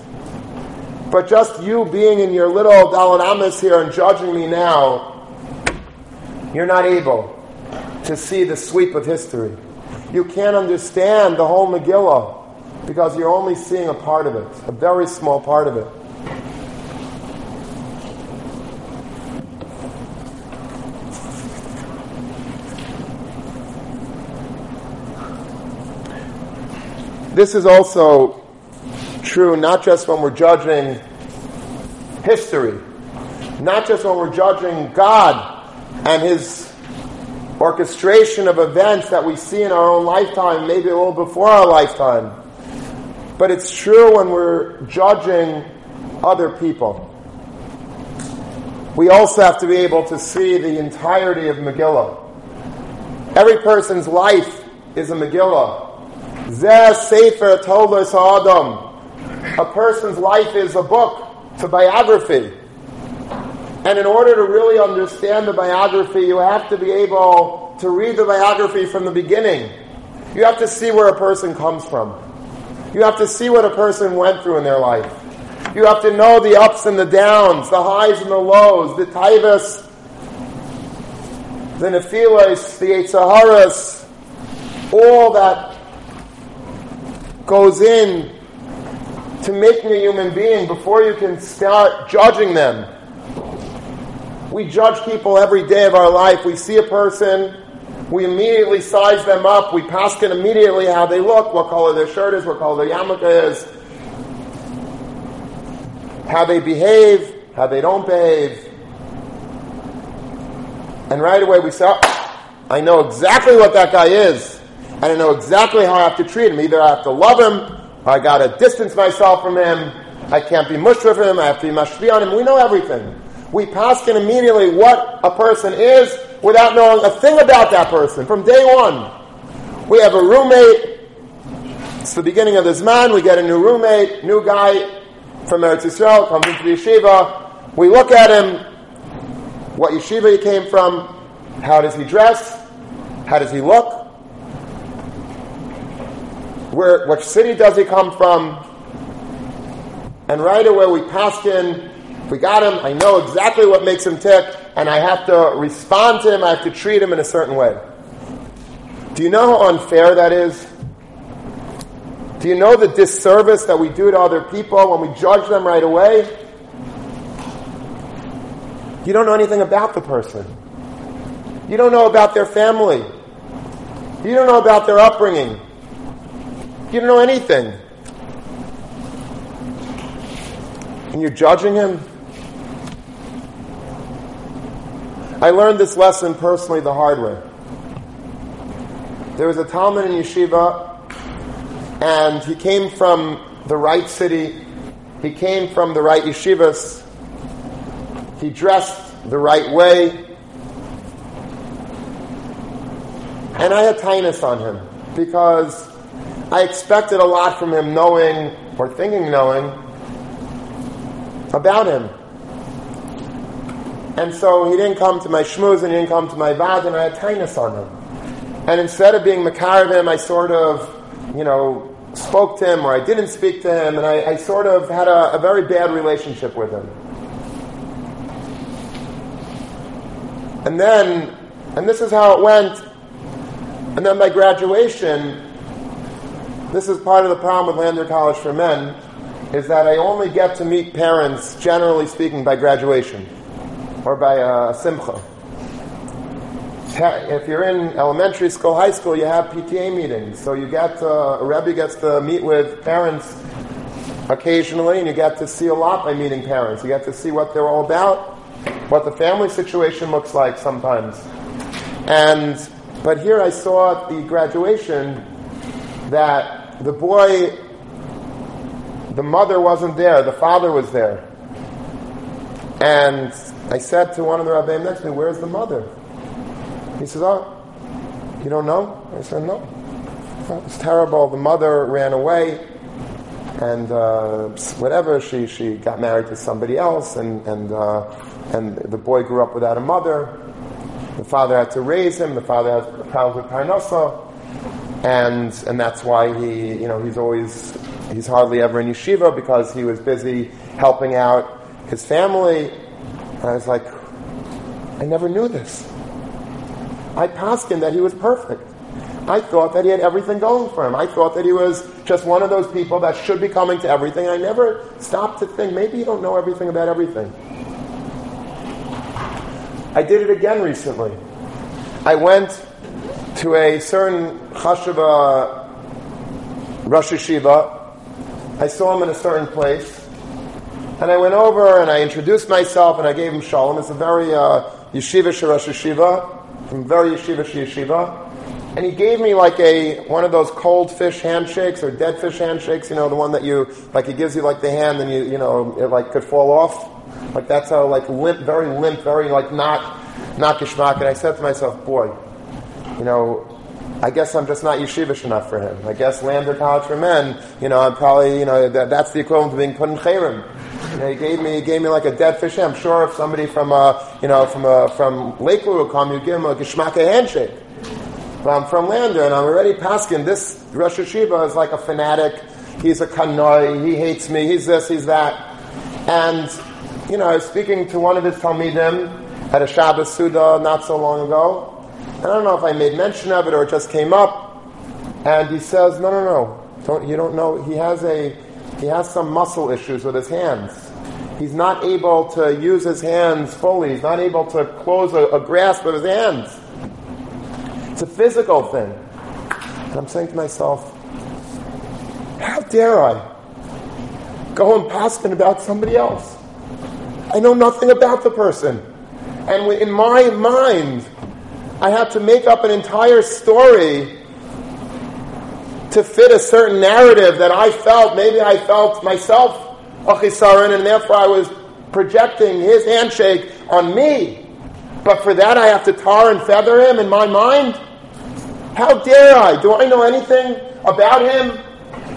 But just you being in your little daled amos here and judging me now, you're not able to see the sweep of history. You can't understand the whole Megillah because you're only seeing a part of it, a very small part of it. This is also true not just when we're judging history, not just when we're judging God and His orchestration of events that we see in our own lifetime, maybe a little before our lifetime, but it's true when we're judging other people. We also have to be able to see the entirety of Megillah. Every person's life is a Megillah. Zeh Sefer Toldos Adam. A person's life is a book, it's a biography. And in order to really understand the biography, you have to be able to read the biography from the beginning. You have to see where a person comes from. You have to see what a person went through in their life. You have to know the ups and the downs, the highs and the lows, the taivas, the nephilas, the etzaharas, all that goes in to making a human being before you can start judging them. We judge people every day of our life. We see a person, we immediately size them up, we pass in immediately how they look, what color their shirt is, what color their yarmulke is, how they behave, how they don't behave. And right away we say, oh, I know exactly what that guy is and I know exactly how I have to treat him. Either I have to love him, or I got to distance myself from him. I can't be mush with him. I have to be mashvi on him. We know everything. We pass in immediately what a person is without knowing a thing about that person from day one. We have a roommate. It's the beginning of this man. We get a new roommate, new guy from Eretz Yisrael, comes into the yeshiva. We look at him, what yeshiva he came from, how does he dress, how does he look, where, which city does he come from? And right away we pass in, we got him, I know exactly what makes him tick, and I have to respond to him, I have to treat him in a certain way. Do you know how unfair that is? Do you know the disservice that we do to other people when we judge them right away? You don't know anything about the person. You don't know about their family. You don't know about their upbringing. You don't know anything. And you're judging him? I learned this lesson personally the hard way. There was a Talmid in yeshiva, and he came from the right city. He came from the right yeshivas. He dressed the right way. And I had tinus on him because I expected a lot from him knowing, or thinking knowing, about him. And so he didn't come to my shmooze and he didn't come to my vad, and I had tinus on him. And instead of being makar him, I sort of, you know, spoke to him or I didn't speak to him, and I, I sort of had a, a very bad relationship with him. And then, and this is how it went. And then by graduation, this is part of the problem with Lander College for Men, is that I only get to meet parents, generally speaking, by graduation or by uh, simcha. If you're in elementary school, high school, you have PTA meetings, so you get to, a rebbe gets to meet with parents occasionally, and you get to see a lot by meeting parents. You get to see what they're all about, what the family situation looks like sometimes. And but here I saw at the graduation that the boy, the mother wasn't there, the father was there. And I said to one of the rabbis next to me, Where's the mother? He says, Oh, you don't know? I said, No. It's terrible. The mother ran away. and uh, whatever. She she got married to somebody else, and and uh, and the boy grew up without a mother. The father had to raise him. The father had problems with parnasa, and and that's why he you know he's always he's hardly ever in yeshiva because he was busy helping out his family. And I was like, I never knew this. I passed him that he was perfect. I thought that he had everything going for him. I thought that he was just one of those people that should be coming to everything. I never stopped to think, maybe you don't know everything about everything. I did it again recently. I went to a certain Chashava Rosh Hashiva. I saw him in a certain place. And I went over and I introduced myself and I gave him shalom. It's a very uh, yeshiva Rosh Hashiva, from very yeshiva yeshiva and he gave me like a one of those cold fish handshakes or dead fish handshakes. You know, the one that you like. He gives you like the hand, and you you know it like could fall off. Like that's how like limp, very limp, very like not not geschmack. And I said to myself, boy, you know. I guess I'm just not yeshivish enough for him. I guess Lander College for Men, you know, I'm probably, you know, that, that's the equivalent of being put in chayrim. You know, he gave me, he gave me like a dead fish. I'm sure if somebody from, uh, you know, from, uh, from Lakewood would come, you give him a geschmacka handshake. But I'm from Lander, and I'm already paskin. This Rosh Hashiva is like a fanatic. He's a kanoi. He hates me. He's this. He's that. And you know, I was speaking to one of his talmidim at a Shabbos Suda not so long ago. And I don't know if I made mention of it or it just came up. And he says, "No, no, no. Don't you don't know? He has a he has some muscle issues with his hands." He's not able to use his hands fully. He's not able to close a, a grasp of his hands. It's a physical thing. And I'm saying to myself, how dare I go and paskin about somebody else? I know nothing about the person. And in my mind, I had to make up an entire story to fit a certain narrative that I felt, maybe I felt myself achisaron, and therefore I was projecting his handshake on me. But for that I have to tar and feather him in my mind? How dare I? Do I know anything about him?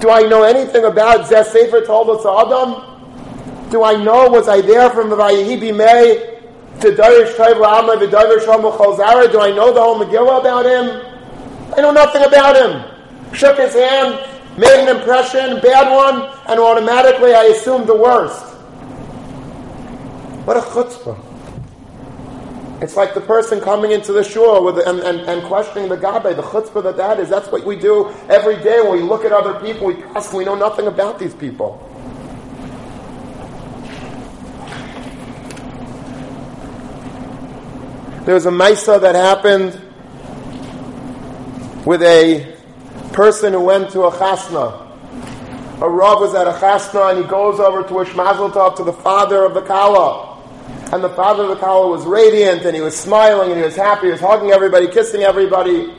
Do I know anything about Zeh Sefer Toldos Adam? Do I know, was I there from the Vayihi Bimei to Darish Taiv La'amah V'Darish Shlomo Cholzara? Do I know the whole Megillah about him? I know nothing about him. Shook his hand, made an impression, bad one, and automatically I assumed the worst. What a chutzpah. It's like the person coming into the shul with, and, and, and questioning the gabe, the chutzpah that that is. That's what we do every day when we look at other people. We ask, we know nothing about these people. There was a Maisa that happened with a person who went to a chasna. A Rav was at a chasna and he goes over to wish mazel tov to the father of the kala. And the father of the Kala was radiant and he was smiling and he was happy, he was hugging everybody, kissing everybody.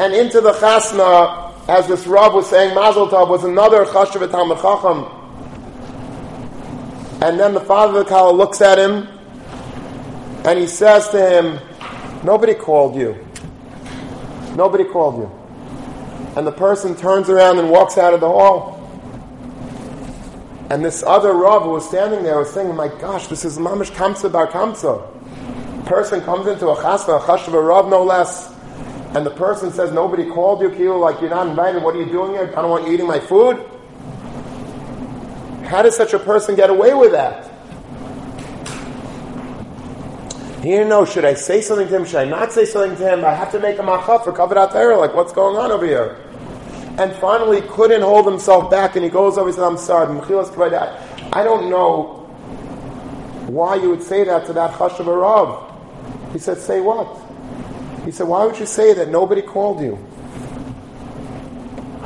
And into the chasna, as this Rav was saying, Mazel Tov, was another Chashav Talmid Chacham. And then the father of the Kala looks at him and he says to him, Nobody called you. Nobody called you. And the person turns around and walks out of the hall. And this other Rav who was standing there was saying, my gosh, this is mamish kamsa bar kamsa. Person comes into a chasna, a chashva Rav no less, and the person says, nobody called you, Kilo, like you're not invited, what are you doing here? I don't want you eating my food. How does such a person get away with that? He didn't know, should I say something to him? Should I not say something to him? I have to make a machaf for Kavod Like, what's going on over here? and finally couldn't hold himself back, and he goes over and says, I'm sorry, I don't know why you would say that to that Chashav Rav. He said, say what? He said, why would you say that nobody called you?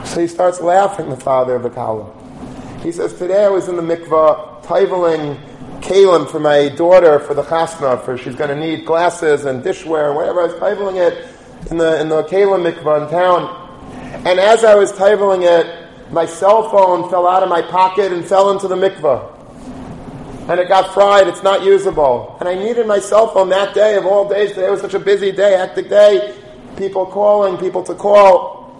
So he starts laughing, the father of the Kala. He says, today I was in the mikvah, taiveling kalim for my daughter for the chasna, for she's going to need glasses and dishware and whatever. I was taiveling it in the, in the kalim mikvah town. And as I was tabling it, my cell phone fell out of my pocket and fell into the mikveh. And it got fried, it's not usable. And I needed my cell phone that day of all days. Today was such a busy day, hectic day. People calling, people to call.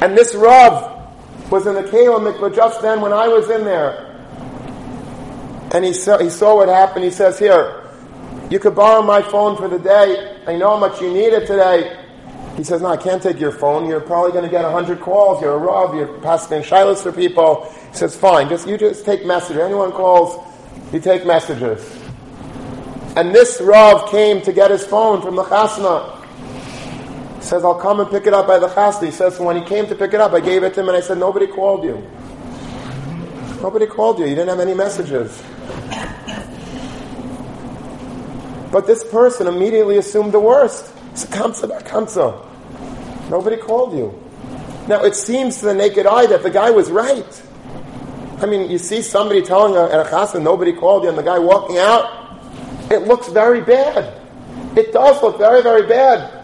And this Rav was in the Keilim mikvah just then when I was in there. And he saw, he saw what happened. He says, Here, you could borrow my phone for the day. I know how much you need it today. He says, No, I can't take your phone. You're probably going to get 100 calls. You're a Rav. You're passing shilas for people. He says, Fine. Just, you just take messages. Anyone calls, you take messages. And this Rav came to get his phone from the Chasna. He says, I'll come and pick it up by the Chasna. He says, when he came to pick it up, I gave it to him and I said, Nobody called you. Nobody called you. You didn't have any messages. But this person immediately assumed the worst. It's a kamsa kamsa. Nobody called you. Now it seems to the naked eye that the guy was right. I mean, you see somebody telling a, at a nobody called you, and the guy walking out. It looks very bad. It does look very, very bad.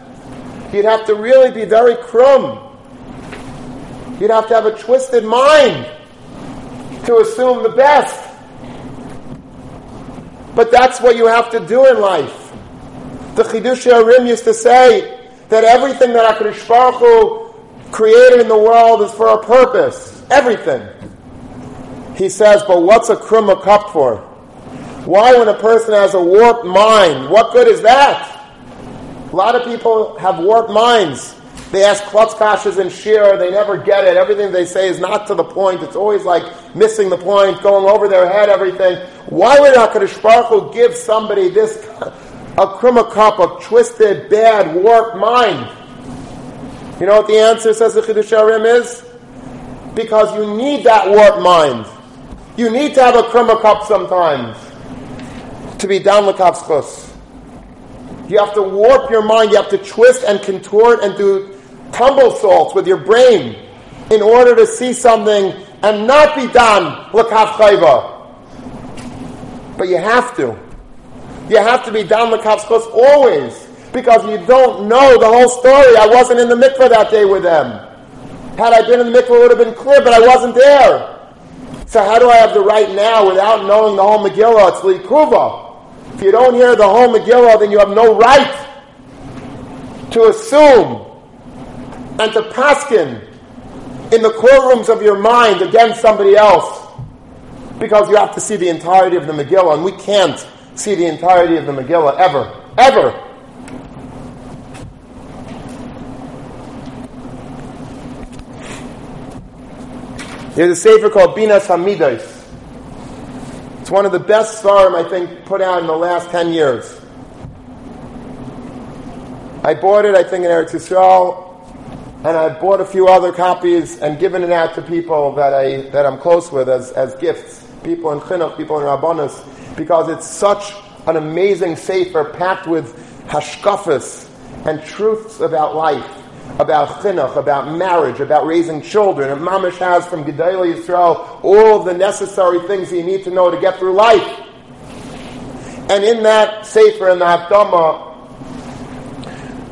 You'd have to really be very crumb. You'd have to have a twisted mind to assume the best. But that's what you have to do in life. The Chiddushei HaRim used to say that everything that HaKadosh Baruch Hu created in the world is for a purpose. Everything. He says, but what's a krum a cup for? Why, when a person has a warped mind, what good is that? A lot of people have warped minds. They ask klutzkashes and shir, they never get it. Everything they say is not to the point. It's always like missing the point, going over their head, everything. Why would HaKadosh Baruch Hu give somebody this, <laughs> a krima cup of twisted, bad, warped mind? You know what the answer, says the Chiddushei HaRim, is? Because you need that warped mind. You need to have a krima cup sometimes to be down lekavskos. You have to warp your mind. You have to twist and contort and do tumble salts with your brain in order to see something and not be done l'kaf chayva. But you have to. You have to be done l'kaf chos always because you don't know the whole story. I wasn't in the mikveh that day with them. Had I been in the mikveh, it would have been clear, but I wasn't there. So how do I have the right now without knowing the whole Megillah? It's likuva. If you don't hear the whole Megillah, then you have no right to assume and to paskin in the courtrooms of your mind against somebody else because you have to see the entirety of the Megillah, and we can't see the entirety of the Megillah ever. Ever. There's a sefer called Binas Hamidos. It's one of the best Svarim, I think, put out in the last 10 years. I bought it, I think, in Eretz Yisrael and I've bought a few other copies and given it out to people that I that I'm close with as, as gifts, people in chinuch, people in rabbanis, because it's such an amazing sefer packed with hashkafas and truths about life, about chinuch, about marriage, about raising children. And Mamish has from Gedolei Yisrael all of the necessary things you need to know to get through life. And in that sefer in the Hakdama,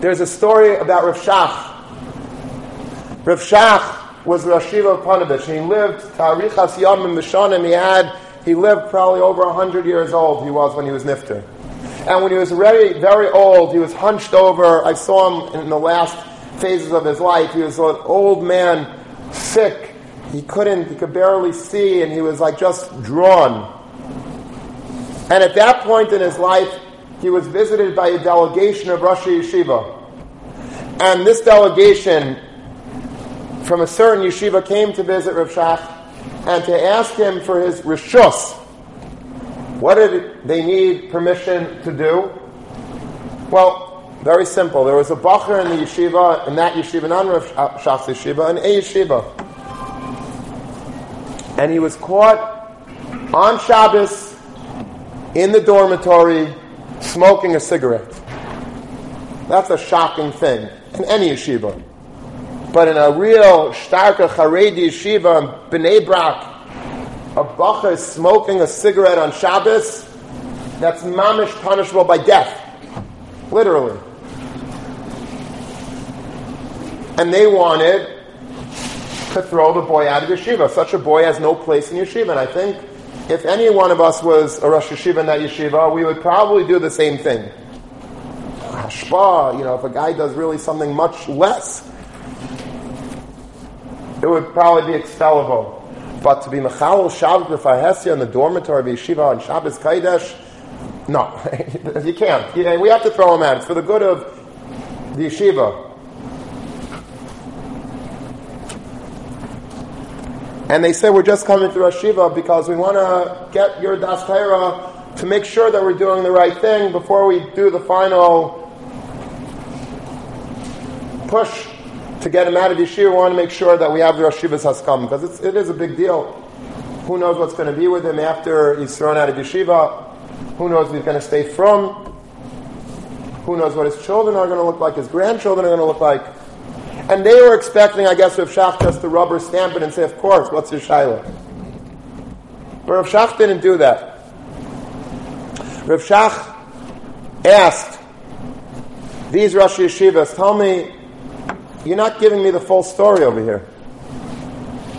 there's a story about Rav Shach Rav Shach was the Rashiva of Ponevezh. He lived Tarichas Yom Mishanim. He had he lived probably over hundred years old. He was when he was nifter, and when he was very very old, he was hunched over. I saw him in the last phases of his life. He was an old man, sick. He couldn't. He could barely see, and he was like just drawn. And at that point in his life, he was visited by a delegation of Rosh Yeshiva. And this delegation from a certain yeshiva came to visit Rav Shach and to ask him for his rishus. What did they need permission to do? Well, very simple. There was a bacher in the yeshiva, in that yeshiva, not Rav Shach's yeshiva, in a yeshiva. And he was caught on Shabbos in the dormitory smoking a cigarette. That's a shocking thing in any yeshiva. But in a real starka Haredi yeshiva in Bnei Brak, a bacha is smoking a cigarette on Shabbos, that's mamish punishable by death. Literally. And they wanted to throw the boy out of yeshiva. Such a boy has no place in yeshiva. And I think if any one of us was a Rosh Yeshiva in that yeshiva, we would probably do the same thing. Hashpa, you know, if a guy does really something much less it would probably be expellable. But to be Mechalel Shabbat B'Farhesia in the dormitory of Yeshiva on Shabbos Kaidesh, no, <laughs> you can't. We have to throw him out. It's for the good of the yeshiva. And they say we're just coming through Rosh Shiva because we want to get your Das to make sure that we're doing the right thing before we do the final push to get him out of yeshiva, we want to make sure that we have the Rosh Yeshiva's Haskam, because it's, it is a big deal. Who knows what's going to be with him after he's thrown out of yeshiva? Who knows where he's going to stay from? Who knows what his children are going to look like, his grandchildren are going to look like? And they were expecting, I guess, Rav Shach just to rubber stamp it and say, of course, what's your Shiloh? But Rav Shach didn't do that. Rav Shach asked these Rosh Yeshivas, tell me you're not giving me the full story over here.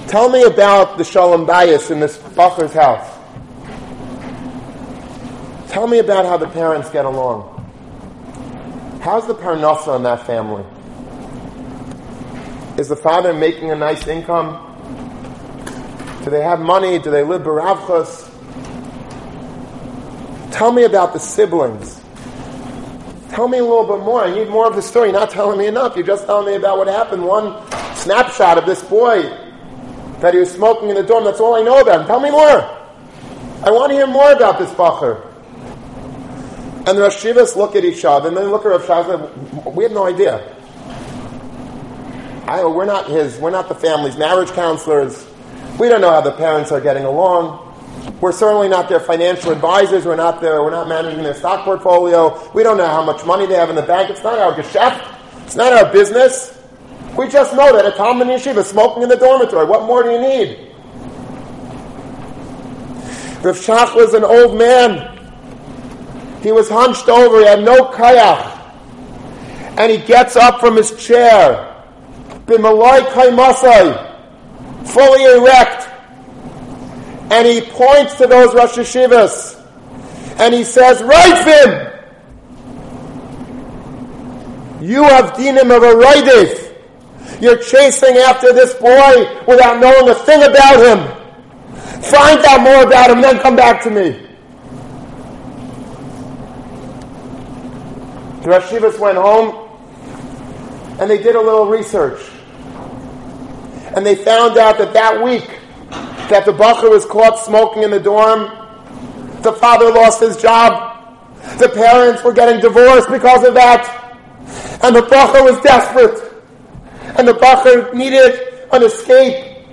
Tell me about the Shalom Bayis in this Bacher's house. Tell me about how the parents get along. How's the parnasa in that family? Is the father making a nice income? Do they have money? Do they live baravchas? Tell me about the siblings. Tell me a little bit more. I need more of the story. You're not telling me enough. You're just telling me about what happened. One snapshot of this boy that he was smoking in the dorm. That's all I know about him. Tell me more. I want to hear more about this bacher. And the Rosh look at each other, and then look at Rav Shazna. We have no idea. I, we're not his. We're not the family's marriage counselors. We don't know how the parents are getting along. We're certainly not their financial advisors. We're not their, we're not managing their stock portfolio. We don't know how much money they have in the bank. It's not our geschäft. It's not our business. We just know that a Talmid Yeshiva smoking in the dormitory. What more do you need? Rav Shach was an old man. He was hunched over. He had no kayach. And he gets up from his chair. B'malai kaimasai. Fully erect and he points to those Rosh Hashivas and he says, Raifim! You have dinim of a raidif. You're chasing after this boy without knowing a thing about him. Find out more about him, then come back to me. The Rashivas went home and they did a little research. And they found out that that week that the bacher was caught smoking in the dorm. The father lost his job. The parents were getting divorced because of that. And the bacher was desperate. And the bacher needed an escape.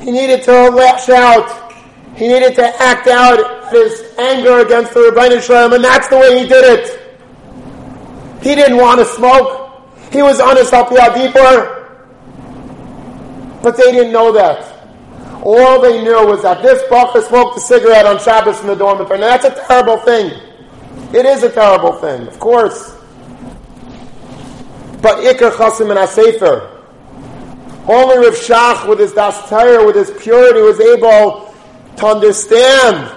He needed to lash out. He needed to act out his anger against the Ribono Shel Olam, and that's the way he did it. He didn't want to smoke. He was honest up deeper. But they didn't know that. All they knew was that this bacher smoked a cigarette on Shabbos in the dormitory. Now that's a terrible thing. It is a terrible thing, of course. But Iker Chasim and Asefer, only Rav Shach with his Das with his purity, was able to understand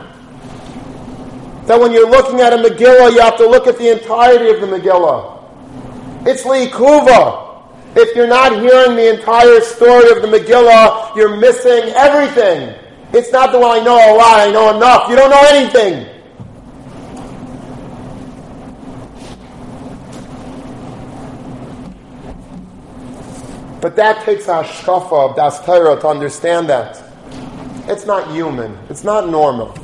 that when you're looking at a Megillah, you have to look at the entirety of the Megillah. It's Likuva. If you're not hearing the entire story of the Megillah, you're missing everything. It's not the one I know a lot, I know enough. You don't know anything. But that takes a shkafa of Das Torah to understand that. It's not human. It's not normal.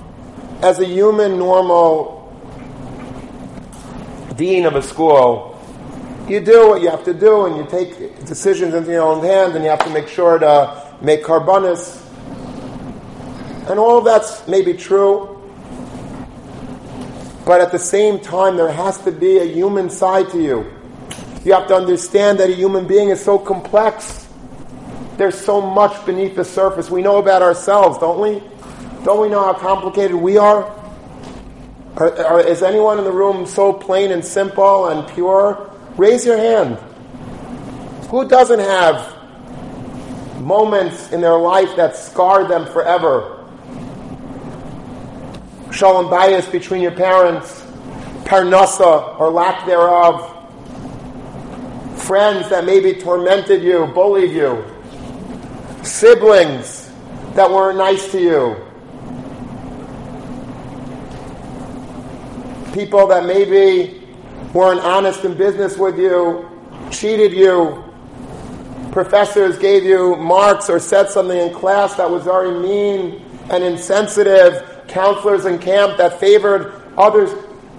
As a human, normal dean of a school, you do what you have to do, and you take decisions into your own hand, and you have to make sure to make carbonis. And all that's maybe true. But at the same time, there has to be a human side to you. You have to understand that a human being is so complex. There's so much beneath the surface. We know about ourselves, don't we? Don't we know how complicated we are? Are, are, is anyone in the room so plain and simple and pure Raise your hand. Who doesn't have moments in their life that scar them forever? Shalom Bayis between your parents, parnasa or lack thereof, friends that maybe tormented you, bullied you, siblings that weren't nice to you, people that maybe weren't honest in business with you, cheated you, professors gave you marks or said something in class that was very mean and insensitive, counselors in camp that favored others,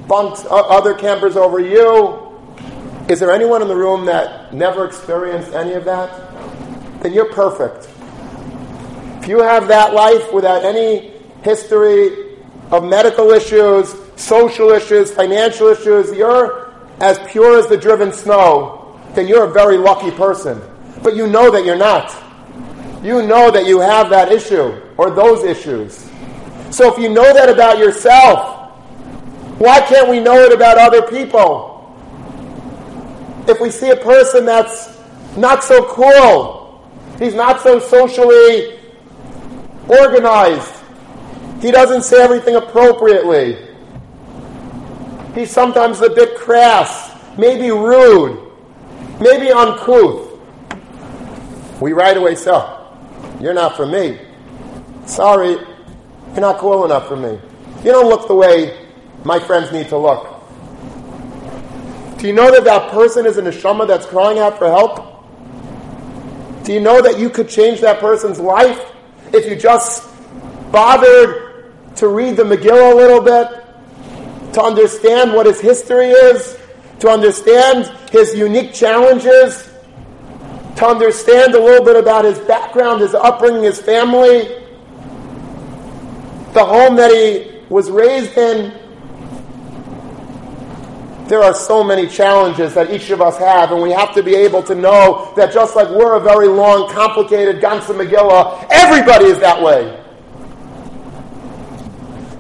bunks, other campers over you. Is there anyone in the room that never experienced any of that? Then you're perfect. If you have that life without any history of medical issues, social issues, financial issues, you're as pure as the driven snow, then you're a very lucky person. But you know that you're not. You know that you have that issue or those issues. So if you know that about yourself, why can't we know it about other people? If we see a person that's not so cool, he's not so socially organized, he doesn't say everything appropriately, he's sometimes a bit crass, maybe rude, maybe uncouth. We right away say, oh, You're not for me. Sorry, you're not cool enough for me. You don't look the way my friends need to look. Do you know that that person is in a neshama that's crying out for help? Do you know that you could change that person's life if you just bothered to read the Megillah a little bit, to understand what his history is, to understand his unique challenges, to understand a little bit about his background, his upbringing, his family, the home that he was raised in. There are so many challenges that each of us have, and we have to be able to know that just like we're a very long, complicated Gansa Megillah, everybody is that way.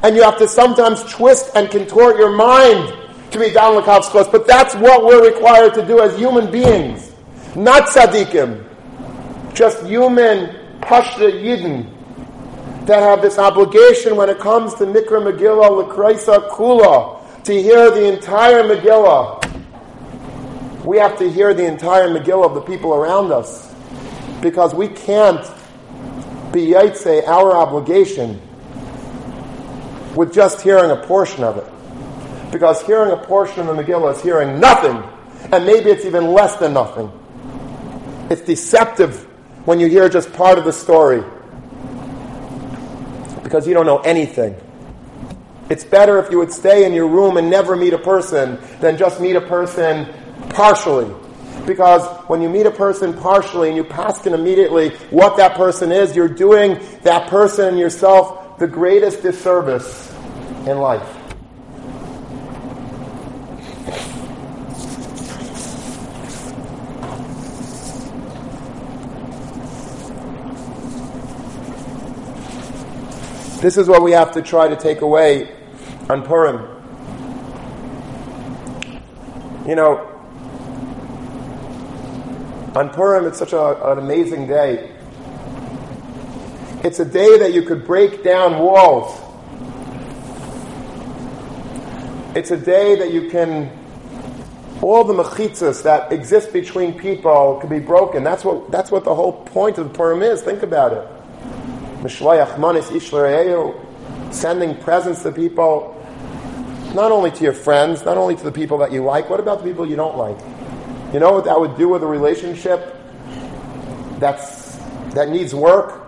And you have to sometimes twist and contort your mind to be down close, but that's what we're required to do as human beings, not tzaddikim, just human Pashta Yidden that have this obligation when it comes to Mikra Megillah, Lekraisa Kula, to hear the entire Megillah. We have to hear the entire Megillah of the people around us. Because we can't be Yaitse, our obligation, with just hearing a portion of it. Because hearing a portion of the Megillah is hearing nothing, and maybe it's even less than nothing. It's deceptive when you hear just part of the story because you don't know anything. It's better if you would stay in your room and never meet a person than just meet a person partially. Because when you meet a person partially and you pass paskin immediately what that person is, you're doing that person and yourself the greatest disservice in life. This is what we have to try to take away on Purim. You know, on Purim, it's such a, an amazing day. It's a day that you could break down walls. It's a day that you can, all the mechitzas that exist between people can be broken. That's what, that's what the whole point of the Purim is. Think about it sending presents to people, not only to your friends, not only to the people that you like, what about the people you don't like? You know what that would do with a relationship that's, that needs work?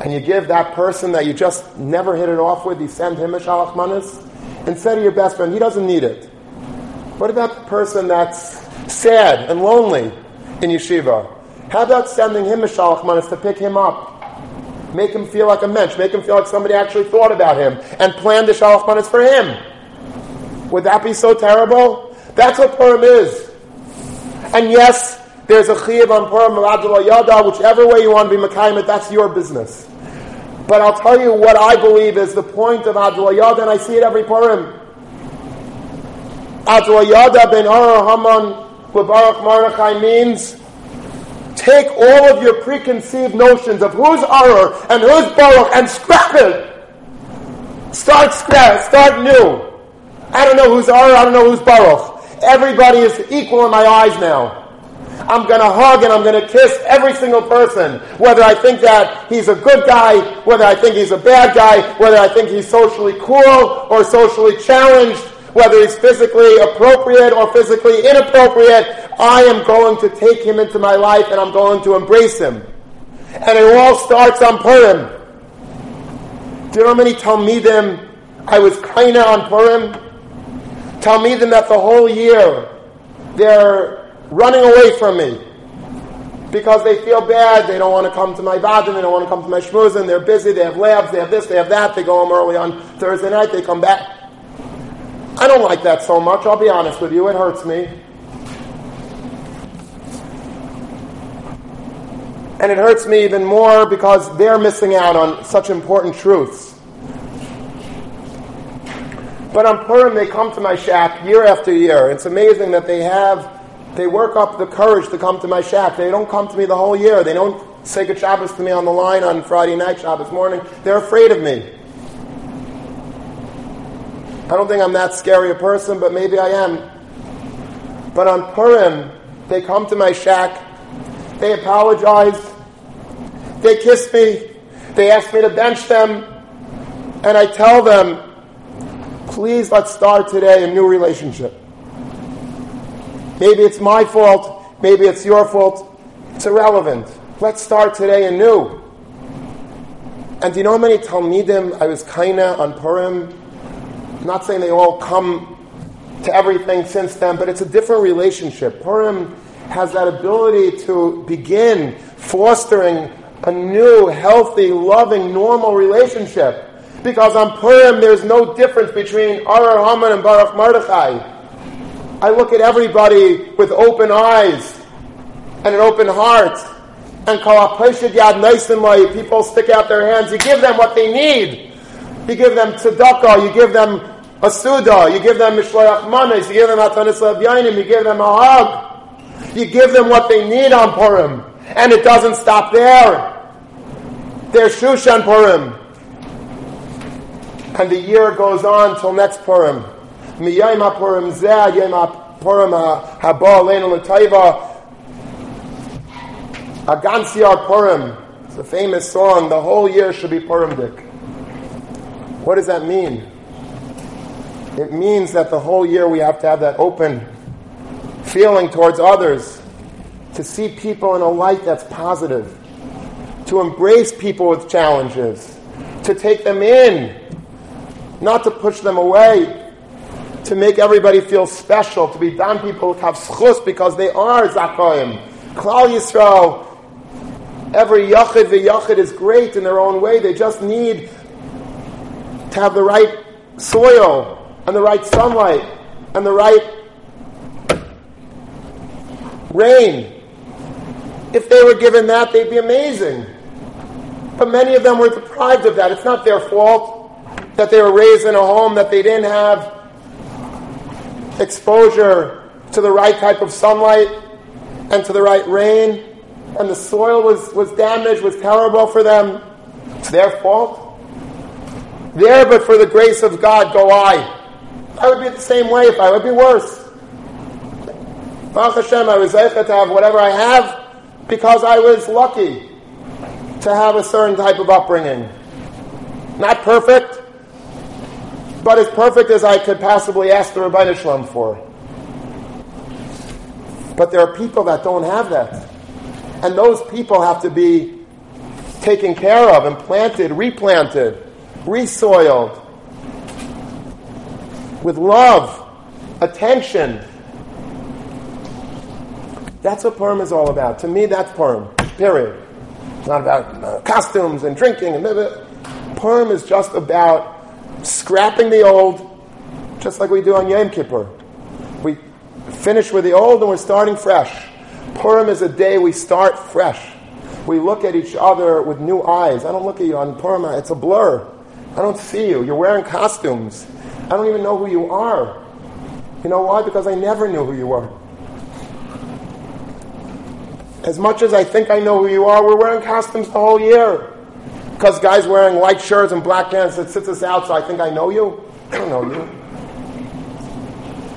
And you give that person that you just never hit it off with, you send him a shalach manis instead of your best friend. He doesn't need it. What about the person that's sad and lonely in yeshiva? How about sending him a shalach manis to pick him up? Make him feel like a mensch. Make him feel like somebody actually thought about him and planned the shalach manas for him. Would that be so terrible? That's what Purim is. And yes, there's a chiyuv on Purim Yada, whichever way you want to be Makaimet, that's your business. But I'll tell you what I believe is the point of Adla Yada, and I see it every Purim. Adla Yada ben Ara Haman Baruch Mordechai means take all of your preconceived notions of who's Arur and who's Baruch and scrap it. Start scrap, start new. I don't know who's Arur, I don't know who's Baruch. Everybody is equal in my eyes now. I'm going to hug and I'm going to kiss every single person. Whether I think that he's a good guy, whether I think he's a bad guy, whether I think he's socially cool or socially challenged, whether he's physically appropriate or physically inappropriate, I am going to take him into my life and I'm going to embrace him. And it all starts on Purim. Do you know how many Talmidim I was kinda on Purim? Talmidim that the whole year they're running away from me because they feel bad. They don't want to come to my vadim. They don't want to come to my shmuzin. They're busy. They have labs. They have this. They have that. They go home early on Thursday night. They come back. I don't like that so much. I'll be honest with you. It hurts me. And it hurts me even more because they're missing out on such important truths. But on Purim, they come to my shack year after year. It's amazing that they have, they work up the courage to come to my shack. They don't come to me the whole year. They don't say good Shabbos to me on the line on Friday night, Shabbos morning. They're afraid of me. I don't think I'm that scary a person, but maybe I am. But on Purim, they come to my shack. They apologize. They kiss me. They ask me to bench them. And I tell them, please let's start today a new relationship. Maybe it's my fault. Maybe it's your fault. It's irrelevant. Let's start today anew. And do you know how many Talmidim I was kinda on Purim? I'm not saying they all come to everything since then, but it's a different relationship. Purim has that ability to begin fostering a new, healthy, loving, normal relationship. Because on Purim, there's no difference between Arur Haman and Baruch Mordechai. I look at everybody with open eyes and an open heart. And call up Peshad yad nice and light. people stick out their hands. You give them what they need. You give them tzedakah. You give them a suda. You give them mishloach manes. You give them atanis You give them a hug. You give them what they need on Purim. And it doesn't stop there. There's Shushan Purim. And the year goes on till next Purim. Miyayim Purim Zeh, Yayim Purim Haba Aleinu L'Taiva. Agansiar Purim. It's a famous song. The whole year should be Purimdik. What does that mean? It means that the whole year we have to have that open feeling towards others, to see people in a light that's positive to embrace people with challenges, to take them in, not to push them away, to make everybody feel special, to be done people to have schus because they are zakayim. Klal Yisrael, every yachid yachid is great in their own way. They just need to have the right soil and the right sunlight and the right rain. If they were given that, they'd be amazing. But many of them were deprived of that. It's not their fault that they were raised in a home that they didn't have exposure to the right type of sunlight and to the right rain, and the soil was, was damaged, was terrible for them. It's their fault. There, but for the grace of God, go I. I would be the same way if I would be worse. Baruch Hashem, I was able to have whatever I have because I was lucky to have a certain type of upbringing. Not perfect, but as perfect as I could possibly ask the Ribono Shel Olam for. But there are people that don't have that. And those people have to be taken care of and planted, replanted, resoiled with love, attention. That's what Purim is all about. To me, that's Purim. Period. It's not about uh, costumes and drinking and Purim is just about scrapping the old, just like we do on Yom Kippur. We finish with the old and we're starting fresh. Purim is a day we start fresh. We look at each other with new eyes. I don't look at you on Purim, it's a blur. I don't see you. You're wearing costumes. I don't even know who you are. You know why? Because I never knew who you were. As much as I think I know who you are, we're wearing costumes the whole year. Because guys wearing white shirts and black pants that sits us out, so I think I know you. I don't know you.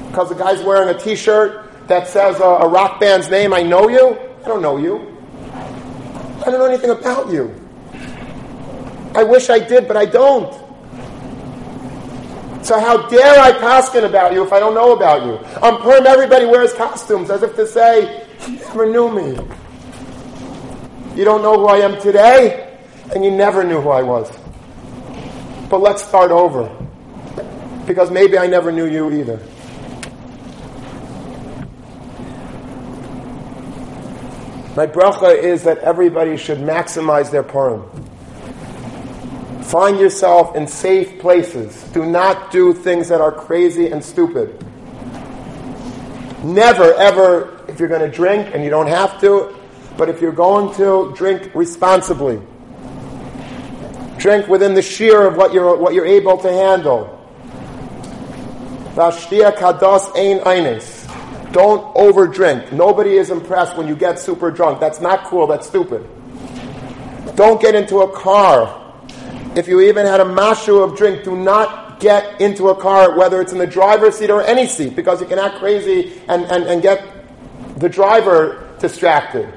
Because the guy's wearing a t-shirt that says a, a rock band's name, I know you? I don't know you. I don't know anything about you. I wish I did, but I don't. So how dare I paskin about you if I don't know about you? On Purim, everybody wears costumes as if to say, you never knew me. You don't know who I am today, and you never knew who I was. But let's start over. Because maybe I never knew you either. My bracha is that everybody should maximize their Purim. Find yourself in safe places. Do not do things that are crazy and stupid. Never, ever, if you're going to drink, and you don't have to, but if you're going to, drink responsibly. Drink within the shear of what you're, what you're able to handle. Don't overdrink. Nobody is impressed when you get super drunk. That's not cool. That's stupid. Don't get into a car. If you even had a mashu of drink, do not get into a car, whether it's in the driver's seat or any seat, because you can act crazy and, and, and get the driver distracted.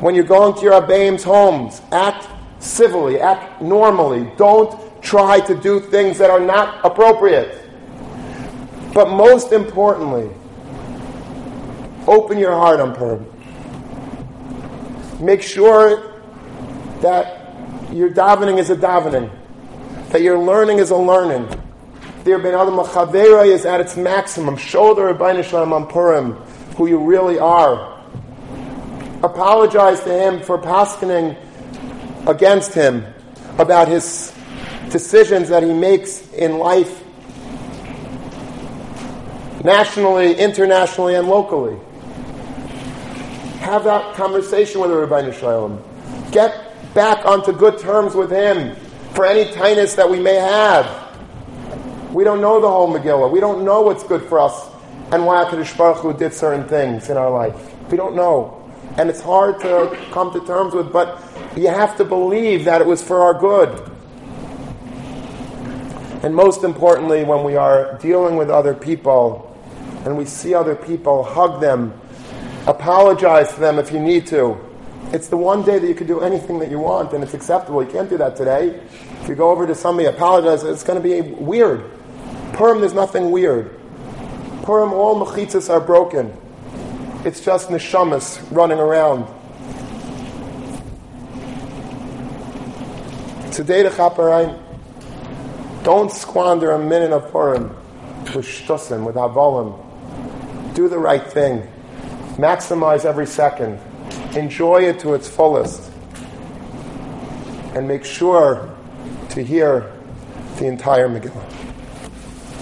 When you're going to your Abaim's homes, act civilly, act normally. Don't try to do things that are not appropriate. But most importantly, open your heart on Purim. Make sure that your davening is a davening, that your learning is a learning. There ben adam is at its maximum. Show the Ribono Shel Olam on Purim who you really are. Apologize to him for paskening against him about his decisions that he makes in life nationally, internationally, and locally. Have that conversation with Ribono Shel Olam. Get back onto good terms with him for any tightness that we may have. We don't know the whole Megillah. We don't know what's good for us and why HaKadosh Baruch Hu did certain things in our life. We don't know. And it's hard to come to terms with, but you have to believe that it was for our good. And most importantly, when we are dealing with other people, and we see other people, hug them, apologize to them if you need to. It's the one day that you can do anything that you want and it's acceptable. You can't do that today. If you go over to somebody, apologize, it's going to be weird. Purim, there's nothing weird. Purim, all mechitzas are broken. It's just neshamas running around. Today, the chaparine, don't squander a minute of Purim with shtusim, with avolim do the right thing, maximize every second, enjoy it to its fullest, and make sure to hear the entire Megillah.